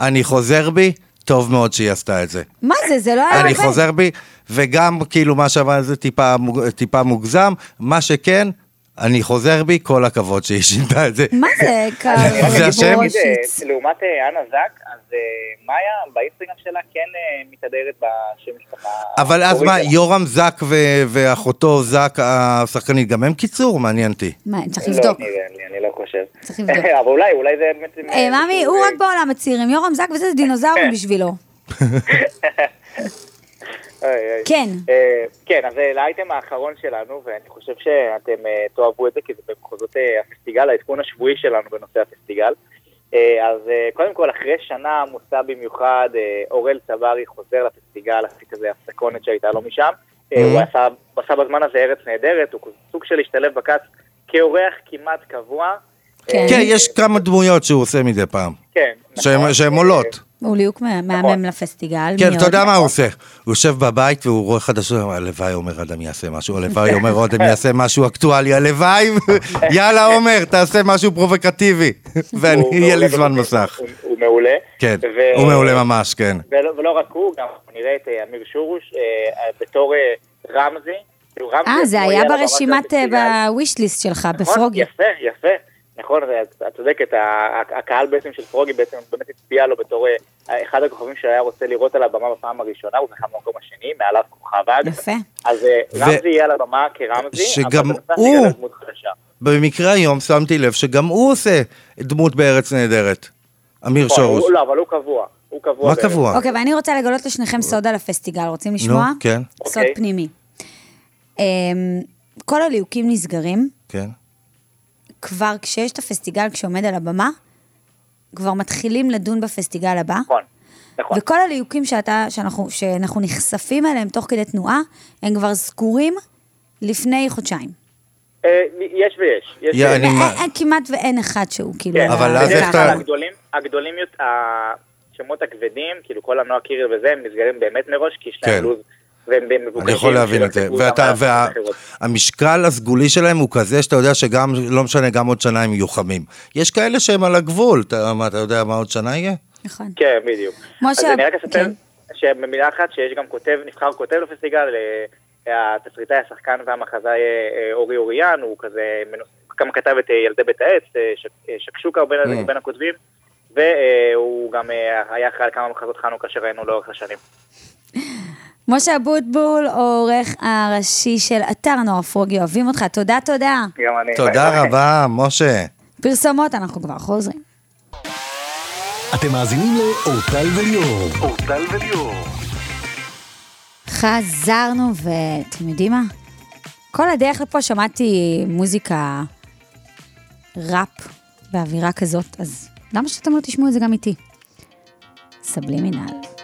אני חוזר בי, טוב מאוד שהיא עשתה את זה.
מה זה? זה לא היה
אני. חוזר בי, וגם כאילו מה שאמר זה טיפה מוגזם, מה שכן, אני חוזר בי, כל הכבוד שהיא שינתה את זה.
מה זה (laughs)
זה השם?
אה, לעומת אה, אנה זק, אז אה, מאיה באינסטגרם שלה כן מתהדרת בשם משפחה.
אבל אז מה. יורם זק ואחותו זק השחקנית, גם הם קיצור? מעניין אותי.
מה, צריך
לא,
לבדוק.
אני לא חושב.
צריך לבדוק. (laughs)
אבל אולי, אולי זה באמת...
ממי, הוא רק בעולם הצעירים, יורם זק וזה (laughs) דינוזאורים. בשבילו. כן.
אה, כן, אז אה, לאייטם האחרון שלנו, ואני חושב שאתם אה, תאהבו את זה, כי זה במחוזות אה, הפסטיגל, העדכון השבועי שלנו בנושא הפסטיגל. אז קודם כל, אחרי שנה עמוסה במיוחד, אורל צברי חוזר לפסטיגל, עשי כזה הפסקונת שהייתה לו משם. אה, הוא עשה, עשה בזמן הזה ארץ נהדרת, הוא סוג של השתלב בכת כאורח כמעט קבוע.
כן.
כן, יש כמה דמויות שהוא עושה מדי פעם,
כן.
שהן- עולות.
הוא ליהוק מה- מהמם לפסטיגל.
כן, אתה? יודע מה הוא עושה? הוא יושב בבית והוא רואה חדשות, אומר, הלוואי עומר אדם יעשה משהו, הלוואי עומר אדם (laughs) יעשה משהו אקטואלי, הלוואי, (laughs) יאללה עומר, תעשה משהו פרובוקטיבי, ואני, יהיה לי זמן מסך.
הוא- מעולה.
כן, הוא מעולה ממש, כן.
ולא, ולא רק הוא, גם נראה את אה, אמיר שורוש אה, בתור אה, רמזי. כאילו, רמזי
אה, זה היה ברשימת, אה,
הפסטיגל.
בוויש ליסט שלך,
נכון,
בפרוגי.
יפה, יפה. נכון, את- את צודקת, הקהל בעצם של פרוגי בעצם באמת הצביע לו בתור אה, אחד הכוכבים שהיה רוצה לראות על הבמה בפעם הראשונה, הוא זכה במקום השני, מעליו כוכב אג.
יפה.
אז אה,
ו-
רמזי יהיה על הבמה כרמזי,
שגם הוא-. במקרה היום שמתי לב שגם הוא עושה דמות בארץ נהדרת. אמיר
נכון,
שורוש.
הוא- לא, אבל הוא קבוע. הוא קבוע.
מה
בערך.
קבוע?
אוקיי, ואני רוצה לגלות לשניכם סוד על הפסטיגל, רוצים לשמוע?
נו, כן,
סוד
אוקיי.
פנימי. אמ, כל הליהוקים נסגרים,
כן.
כבר כשיש את הפסטיגל כשעומד על הבמה, כבר מתחילים לדון בפסטיגל הבא.
נכון, נכון.
וכל הליהוקים שאתה, שאנחנו, שאנחנו נחשפים אליהם תוך כדי תנועה, הם כבר סגורים לפני חודשיים.
אה, יש ויש. יש ויש.
אני- מה-
אין- כמעט ואין אחד שהוא כאילו...
כן,
אבל אז איך אתה-
הגדולים, הגדולים, השמות הכבדים, כאילו כל הנועה קירל וזה, הם נסגרים באמת מראש, כי יש להם
כן.
לו"ז והם מבוקשים.
אני יכול להבין את זה. ואתה. והמשקל הסגולי שלהם הוא כזה שאתה יודע שגם, לא משנה, גם עוד שנה הם יהיו חמים. יש כאלה שהם על הגבול, אתה, מה, אתה יודע מה עוד שנה יהיה?
נכון.
כן, בדיוק.
משה,
אז אני רק אספר
כן.
שבמילה אחת שיש גם כותב, נבחר כותב לפסטיגל, אה, התסריטאי, השחקן והמחזאי אה, אורי אוריאן, הוא כזה, גם כתב את אה, ילדי בית העץ, שקשוקה הוא בין,
Mm.
בין הכותבים, והוא גם היה אחראי על כמה מחזות חנוכה שראינו לאורך השנים.
משה אבוטבול, העורך הראשי של אתר נוער פרוגי, אוהבים אותך, תודה, תודה.
גם אני.
תודה רבה, משה.
פרסומות, אנחנו כבר חוזרים.
אתם מאזינים לאורטל וליאור. אורטל וליאור.
חזרנו, ואתם יודעים מה? כל הדרך לפה שמעתי מוזיקה ראפ באווירה כזאת, אז למה שאתם לא תשמעו את זה גם איתי? סבלימינל.
לא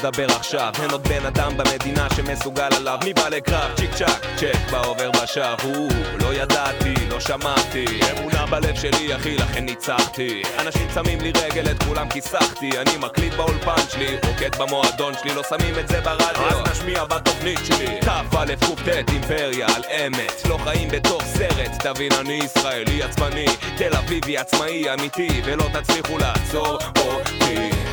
מדבר עכשיו, אין עוד בן אדם במדינה שמסוגל עליו, מי בא לקרב? צ'יק צ'אק, צ'ק בעובר ושב, הוא, לא ידעתי, לא שמעתי, אמונה בלב שלי אחי, לכן ניצחתי, אנשים שמים לי רגל, את כולם כיסחתי, אני מקליט באולפן שלי, רוקד במועדון שלי, לא שמים את זה ברדיו, אז נשמיע בתוכנית שלי, כ"א קט אימפריה על אמת, לא חיים בתוך סרט, תבין אני ישראלי עצמני, תל אביבי עצמאי אמיתי, ולא תצליחו לעצור אותי.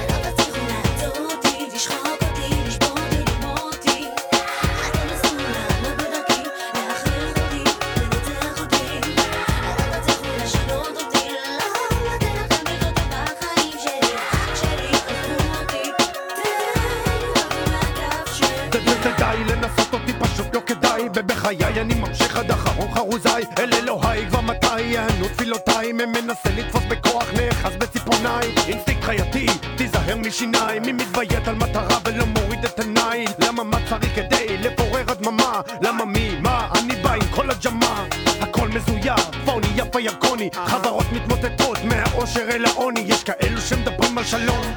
ובחיי אני ממשיך עד אחרון חרוזיי. אל אלוהי כבר מתי יענו תפילותיי? מי מנסה לתפוס בכוח נאחז בציפורניי? אינסטינקט חייתי תיזהר משיניים. מי מתביית על מטרה ולא מוריד את עיניי למה מה צריך כדי לפורר הדממה? למה מי מה? אני בא עם כל הג'מה. הכל מזויף פוני יפה ירקוני. חברות מתמוטטות מהאושר אל העוני. יש כאלו שמדברים על שלום.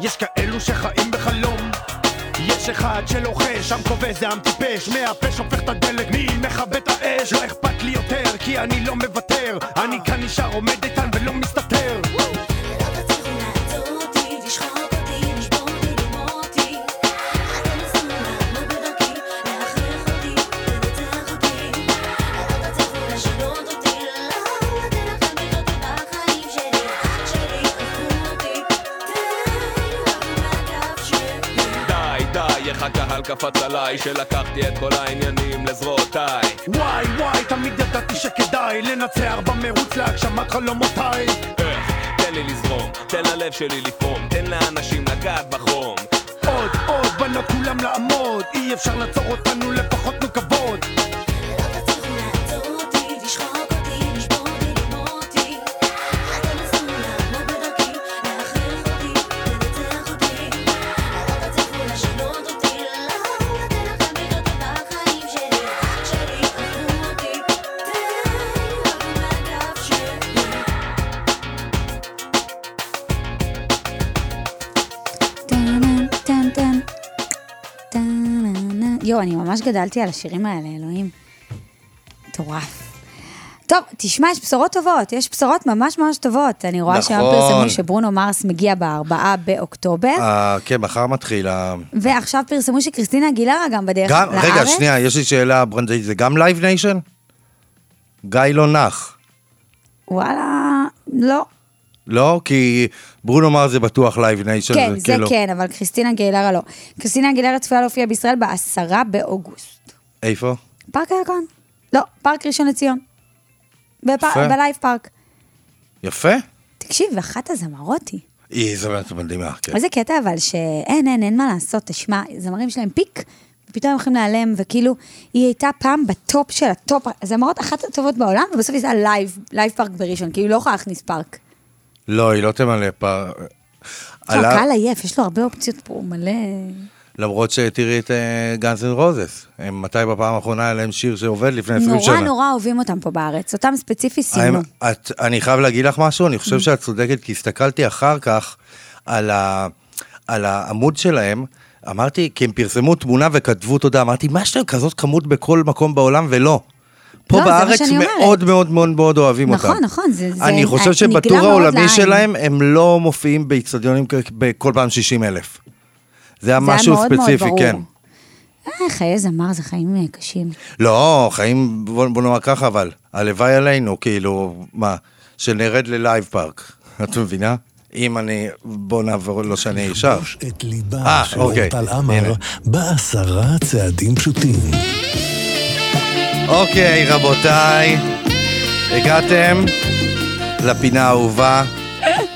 יש כאלו שחיים בחלום אחד שלוחש, שם כובש זה עם טיפש מהפה שופך את הדלק, מי מכבה את האש? לא אכפת לי יותר, כי אני לא מוותר. אני כאן נשאר עומד איתן ולא מסתתר
קפץ עליי שלקחתי את כל העניינים לזרועותיי.
וואי וואי, תמיד ידעתי שכדאי לנצח במרוץ להגשמת חלומותיי.
איך? תן לי לזרום, תן ללב שלי לפרום, תן לאנשים לגעת בחום.
עוד עוד, בנו כולם לעמוד אי אפשר לעצור אותנו, לפחות תנו
יואו, אני ממש גדלתי על השירים האלה, אלוהים. מטורף. טוב, תשמע, יש בשורות טובות, יש בשורות ממש ממש טובות. אני רואה שהיום
נכון.
פרסמו שברונו מרס מגיע בארבעה באוקטובר,
אה, כן, מחר מתחיל.
ועכשיו פרסמו שקריסטינה אגילרה גם בדרך
גם,
לארץ.
רגע, שנייה, יש לי שאלה ברנדאית, זה גם לייב ניישן? גיא לא נח.
וואלה, לא.
לא? כי ברונו מרס זה בטוח לייב ניישן.
כן, זה
כאילו-
כן, אבל קריסטינה אגילרה לא. קריסטינה אגילרה צפויה להופיע בישראל בעשרה באוגוסט.
איפה?
פארק הירקון? לא, פארק ראשון לציון. בפ-
יפה.
בלייב פארק.
יפה.
תקשיב, אחת הזמרות היא.
היא זמרת מדהימה, כן.
איזה קטע אבל שאין, אין, אין מה לעשות, תשמע, זמרים יש להם peak, ופתאום הם יכולים להיעלם, וכאילו, היא הייתה פעם בטופ של הטופ, זמרות אחת הטובות בעולם, ובסוף היא עושה לייב, לייב פארק בראשון, כי היא לא יכולה להכניס פארק.
לא, היא לא תמלא פעם.
לא, הקהל עייף, יש לו הרבה אופציות פה, הוא מלא...
למרות שתראי את גאנס אנד רוזס. הם מתי בפעם האחרונה היה להם שיר שעובד לפני 20 שנה.
נורא נורא אוהבים אותם פה בארץ, אותם ספציפי
את, אני חייב להגיד לך משהו, אני חושב שאת צודקת, כי הסתכלתי אחר כך על, ה, על העמוד שלהם, אמרתי, כי הם פרסמו תמונה וכתבו תודה, אמרתי, מה יש להם כזאת כמות בכל מקום בעולם, ולא. פה
לא,
בארץ. מאוד מאוד מאוד מאוד אוהבים
נכון,
אותם.
נכון, זה- זה-
אני חושב שבטור
מאוד
העולמי
לעין.
שלהם, הם לא מופיעים באיצטדיונים בכל פעם 60 אלף. זה היה משהו
מאוד מאוד
ספציפי,
ברור.
כן.
אה, חיי זמר זה חיים אה, קשים.
לא, חיים, בוא, בוא נאמר ככה, אבל הלוואי עלינו, כאילו, מה, שנרד ללייב פארק, (laughs) את מבינה? אם אני, בוא נעבור, לא שאני ישר.
את ליבה
אה,
של
אוקיי,
אורטל עמר
הנה.
בעשרה צעדים פשוטים.
אוקיי, רבותיי, הגעתם לפינה האהובה,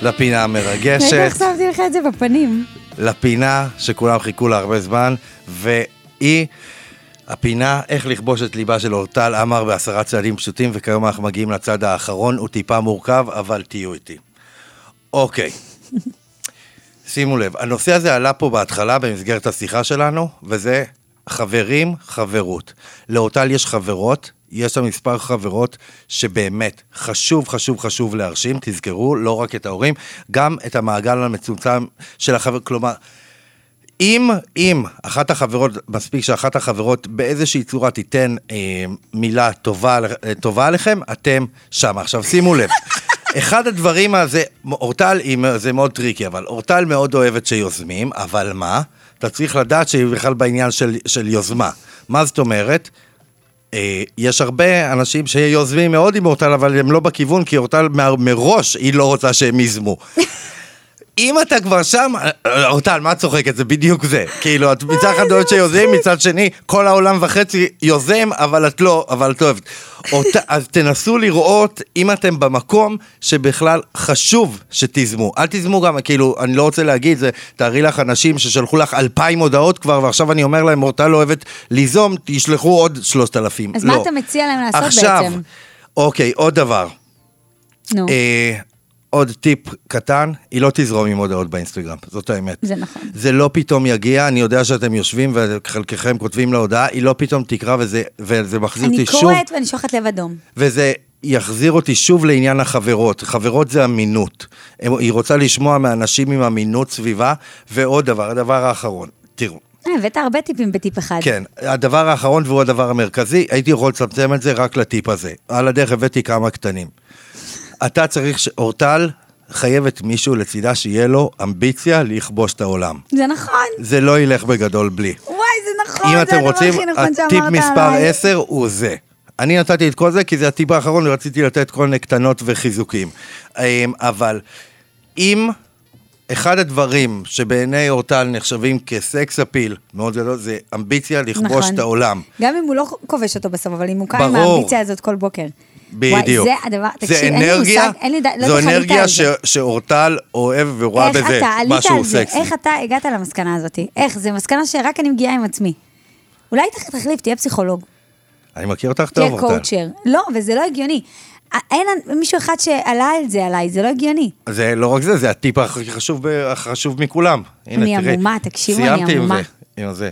לפינה המרגשת,
איך שמתי לך את זה בפנים?
לפינה שכולם חיכו לה הרבה זמן, והיא הפינה איך לכבוש את ליבה של אורטל עמר בעשרה צעדים פשוטים, וכיום אנחנו מגיעים לצד האחרון, הוא טיפה מורכב, אבל תהיו איתי. אוקיי. שימו לב, הנושא הזה עלה פה בהתחלה במסגרת השיחה שלנו, וזה חברים, חברות. לאורטל יש חברות, יש לה מספר חברות שבאמת חשוב, חשוב, חשוב להרשים, תזכרו, לא רק את ההורים, גם את המעגל המצומצם של החבר, כלומר, אם, אם אחת החברות, מספיק שאחת החברות באיזושהי צורה תיתן אה, מילה טובה, טובה עליכם, אתם שם. עכשיו שימו לב, (laughs) אחד הדברים הזה, אורטל זה מאוד טריקי, אבל אורטל מאוד אוהבת שיוזמים, אבל מה? אתה צריך לדעת שהיא בכלל בעניין של, של יוזמה. מה זאת אומרת? אה, יש הרבה אנשים שיוזמים מאוד עם אורטל, אבל הם לא בכיוון, כי אורטל מראש היא לא רוצה שהם ייזמו. אם אתה כבר שם, אה, אורטל, מה את צוחקת? זה בדיוק זה. כאילו, את מצד אחד אוהבת שיוזם, מצד שני, כל העולם וחצי יוזם, אבל את לא, אבל את לא אוהבת. אורט- אז תנסו לראות אם אתם במקום שבכלל חשוב שתיזמו. אל תיזמו גם, כאילו, אני לא רוצה להגיד, זה, תארי לך אנשים ששלחו לך אלפיים הודעות כבר, ועכשיו אני אומר להם, אורטל לא אוהבת ליזום, תשלחו עוד שלושת אלפים.
אז
לא.
מה אתה מציע להם לעשות
עכשיו,
בעצם?
אוקיי, עוד דבר.
נו,
אה, עוד טיפ קטן, היא לא תזרום עם הודעות באינסטגרם, זאת האמת.
זה נכון.
זה לא פתאום יגיע, אני יודע שאתם יושבים וחלקכם כותבים להודעה, היא לא פתאום תקרא וזה, וזה מחזיר
אני
אותי שוב,
קוראת ואני שולחת לב אדום.
וזה יחזיר אותי שוב לעניין החברות. חברות זה אמינות. היא רוצה לשמוע מאנשים עם אמינות סביבה, ועוד דבר, הדבר האחרון, תראו.
אה, הבאת הרבה טיפים בטיפ אחד.
כן, הדבר האחרון והוא הדבר המרכזי, הייתי יכול לצמצם את זה רק לטיפ הזה. על הדרך הבאתי כמה קטנים. אתה צריך, ש- אורטל חייבת מישהו לצידה שיהיה לו אמביציה לכבוש את העולם.
זה נכון.
זה לא ילך בגדול בלי.
וואי, זה נכון,
אם
זה
אתם
הדבר
רוצים,
הכי נכון
הטיפ
שאמרת
מספר
עליי.
10 הוא זה. אני נתתי את כל זה כי זה הטיפ האחרון ורציתי לתת כל מיני קטנות וחיזוקים. אמ, אבל אם אחד הדברים שבעיני אורטל נחשבים כסקס אפיל מאוד גדול, זה אמביציה לכבוש
נכון.
את העולם.
גם אם הוא לא כובש אותו בסוף, אבל אם הוא קם עם. האמביציה הזאת כל בוקר.
בדיוק.
וואי, זה הדבר,
זה
תקשיב, אין לי מושג, אין לי, ד- לא
זו אנרגיה ש-
זה.
שאורטל אוהב ורואה
איך
בזה משהו
זה?
סקסי.
איך אתה הגעת למסקנה הזאת? איך? זו מסקנה שרק אני מגיעה עם עצמי. אולי תח- תחליף, תהיה פסיכולוג,
אני מכיר אותך
תהיה
טוב, אורטל.
קואוצ'ר. לא, וזה לא הגיוני. אין מישהו אחד שעלה על זה עליי, זה לא הגיוני.
זה לא רק זה, זה הטיפ הכי חשוב, החשוב מכולם. הנה,
אני
תראי.
עמומה, תקשיבו, אני
סיימתי עם
עמומה.
זה, עם זה.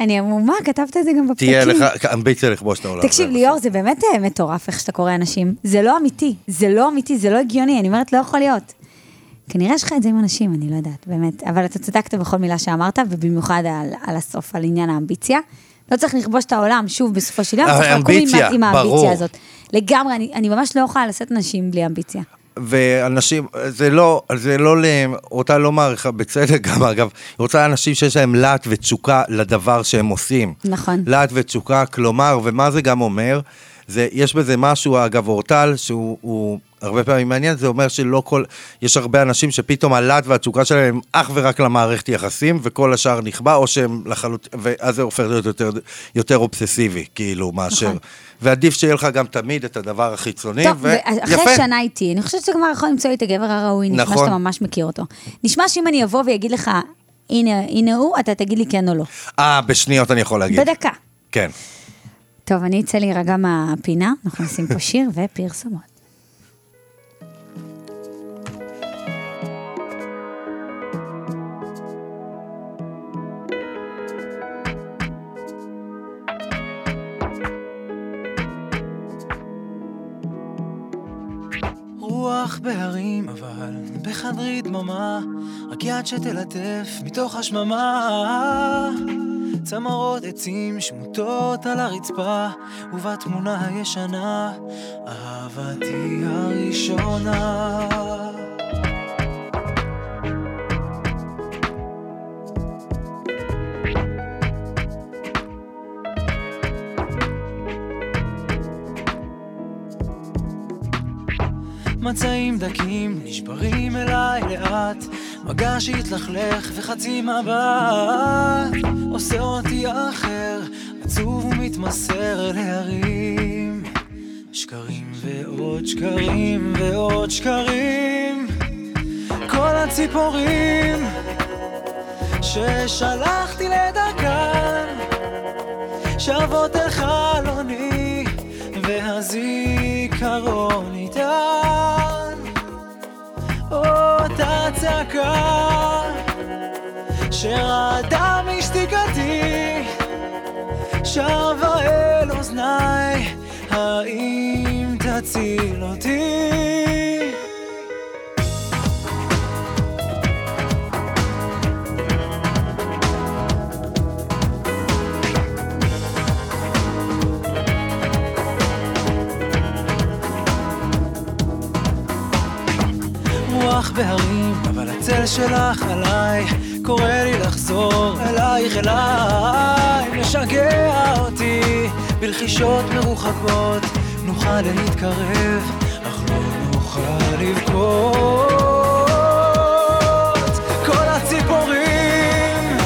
אני עמומה, כתבת את זה גם בפתקים.
תהיה לך אמביציה לכבוש את העולם.
תקשיב, ליאור, זה באמת אה, מטורף איך שאתה קורא אנשים. זה לא אמיתי, זה לא אמיתי, זה לא הגיוני, אני אומרת, לא יכול להיות. כנראה יש לך את זה עם אנשים, אני לא יודעת, באמת. אבל אתה צדקת בכל מילה שאמרת, ובמיוחד על, על הסוף, על עניין האמביציה. לא צריך לכבוש את העולם, שוב, בסופו של יום, צריך לקום עם,
אמביציה,
עם האמביציה
ברור.
הזאת. לגמרי, אני, אני ממש לא יכולה לשאת נשים בלי אמביציה.
ואנשים, זה לא, זה לא, אותה לא מעריכה בצדק גם אגב, היא רוצה אנשים שיש להם להט ותשוקה לדבר שהם עושים.
נכון.
להט ותשוקה, כלומר, ומה זה גם אומר? זה, יש בזה משהו, אגב, אורטל, שהוא הוא הרבה פעמים מעניין, זה אומר שלא כל, יש הרבה אנשים שפתאום הלהט והתשוקה שלהם הם אך ורק למערכת יחסים, וכל השאר נכבה, או שהם לחלוטין, ואז זה הופך להיות יותר, יותר אובססיבי, כאילו, מאשר.
נכון.
ועדיף שיהיה לך גם תמיד את הדבר החיצוני,
טוב, ואחרי
ויפה.
שנה איתי, אני חושבת שאתה כבר יכול למצוא את הגבר הראוי, נשמע
נכון.
שאתה ממש מכיר אותו. נשמע שאם אני אבוא ואגיד לך, הנה, הנה הוא, אתה תגיד לי כן או לא.
אה, בשניות אני יכול להגיד.
בדקה.
כן.
טוב, אני אצא להירגע מהפינה, אנחנו נשים פה שיר ופרסומות.
רוח בהרים, אבל בחדרי דממה, רק יד שתלטף מתוך השממה. צמרות עצים שמוטות על הרצפה, ובתמונה הישנה, אהבתי הראשונה. מצעים דקים נשברים אליי לאט. מגע שהתלכלך וחצי מבט עושה אותי אחר. עצוב ומתמסר אל ההרים. שקרים ועוד שקרים ועוד שקרים. כל הציפורים ששלחתי לדרכן שבות אל חלוני והזיכרון איתן אותה צעקה שרעדה משתיקתי שבה אל אוזניי האם תציל אותי רוח בהרים, אבל הצל שלך עליי, קורא לי לחזור אלייך אליי, משגע אותי בלחישות מרוחקות, נוכל להתקרב, אך לא נוכל לבכות. כל הציפורים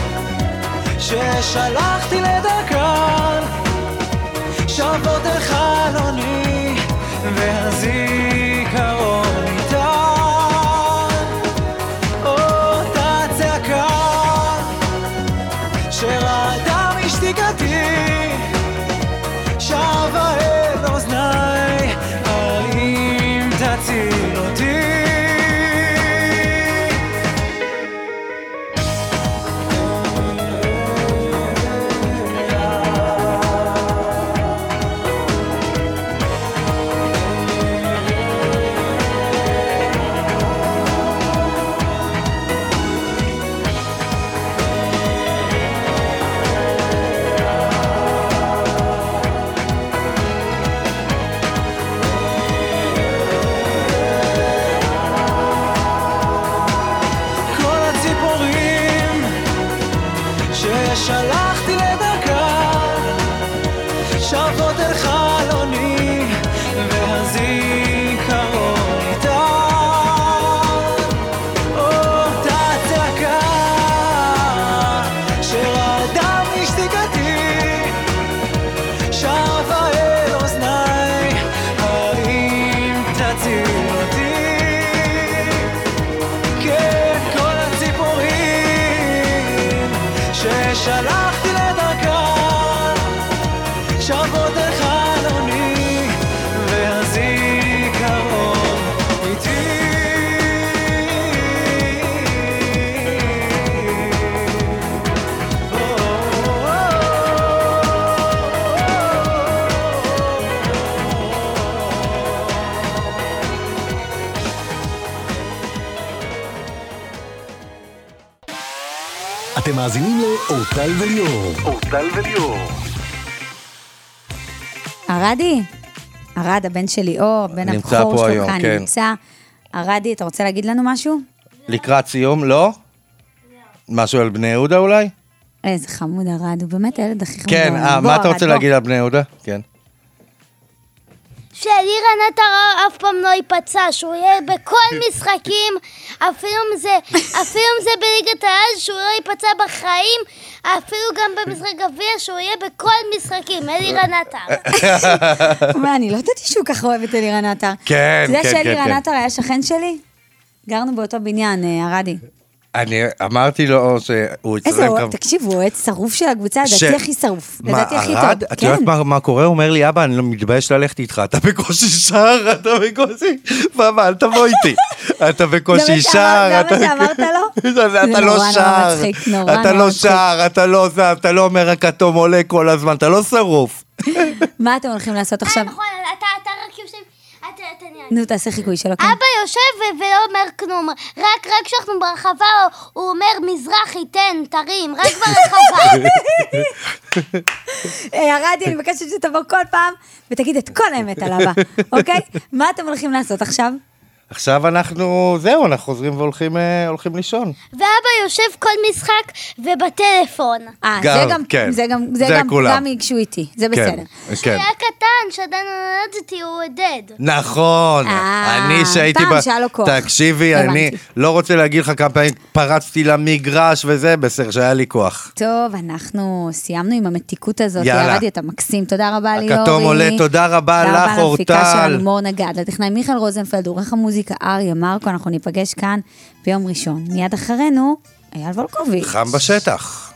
ששלחתי לדרכן, שבות אל חלוני, והזיכרון
לאורטל וליאור. אורטל וליאור.
ערדי, ערד, הבן של ליאור, בן
נמצא
הבכור
פה
שלו
היום,
כאן
כן.
נמצא. ערדי, אתה רוצה להגיד לנו משהו?
לקראת סיום, לא? משהו על בני יהודה אולי?
איזה חמוד ערד, הוא באמת הילד הכי חמוד.
כן. אה, מה אתה רוצה. להגיד על בני יהודה? כן.
שאלירן עטר אף פעם לא ייפצע, שהוא יהיה בכל (laughs) משחקים, אפילו אם זה, אפילו אם זה בליגת העל, שהוא לא ייפצע בחיים, אפילו גם במשחק גביע, שהוא יהיה בכל משחקים, אלירן עטר. (laughs)
מה, אני לא ידעתי שהוא ככה אוהב את אלירן עטר.
כן,
אתה יודע
כן, כן,
שאלירן
כן.
עטר היה שכן שלי? גרנו באותו בניין, אה, ערדי.
אני אמרתי לו שהוא
איזה
יצטרף
אוהד, תקשיב, הוא אוהד שרוף של הקבוצה,
ש-
לדעתי הכי שרוף.
מה,
לדעתי הכי? טוב.
את יודעת
כן.
מה- מה קורה? הוא אומר לי, אבא, אני לא מתבייש ללכת איתך, אתה בקושי שר, אתה בקושי... מאמא, אל תבוא איתי. אתה בקושי
מה
שר,
שאמר- זה
אתה...
מה שאמרת לו?
אתה (laughs)
זה
אתה
נורא
לא שר, אתה לא. שר, אתה לא זה, אתה לא אומר הכתום עולה כל הזמן, אתה לא שרוף. (laughs)
מה אתם הולכים לעשות עכשיו?
נכון, אתה, אתה רק יושב, אתה, אתה נראה.
נו, תעשה חיקוי שלו.
אבא יושב ולא אומר כלום, רק, כשאנחנו ברחבה הוא אומר מזרחי, תן, תרים, רק ברחבה. (laughs)
אה, ערדי, אני מבקשת שתבוא כל פעם ותגיד את כל האמת על אבא, (laughs) אוקיי? מה אתם הולכים לעשות עכשיו?
עכשיו אנחנו, זהו, אנחנו חוזרים והולכים אה, הולכים לישון.
ואבא יושב כל משחק ובטלפון.
אה, זה גם,
כן.
זה גם, זה
זה
גם,
כולם.
גם ייגשו איתי, זה בסדר.
כן,
כשהוא
כן.
היה קטן, שעדיין נולדתי, הוא עודד.
נכון,
אה,
אני שהייתי...
פעם
ב-
שהיה לו כוח.
תקשיבי, אני
הבנתי.
לא רוצה להגיד לך כמה פעמים פרצתי למגרש וזה, בסדר, שהיה לי כוח.
טוב, אנחנו סיימנו עם המתיקות הזאת.
יאללה.
ירדי, אתה מקסים. תודה רבה, ליאורי.
הכתום עולה, תודה רבה לך,
תודה רבה להפיקה
אורטל.
שלנו, מור נגד, לטכנאי מיכאל רוזנפלד, עורך המוזיקה אריה מרקו, אנחנו ניפגש כאן ביום ראשון. מיד אחרינו, אייל וולקוביץ'.
חם בשטח.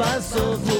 בסוף הוא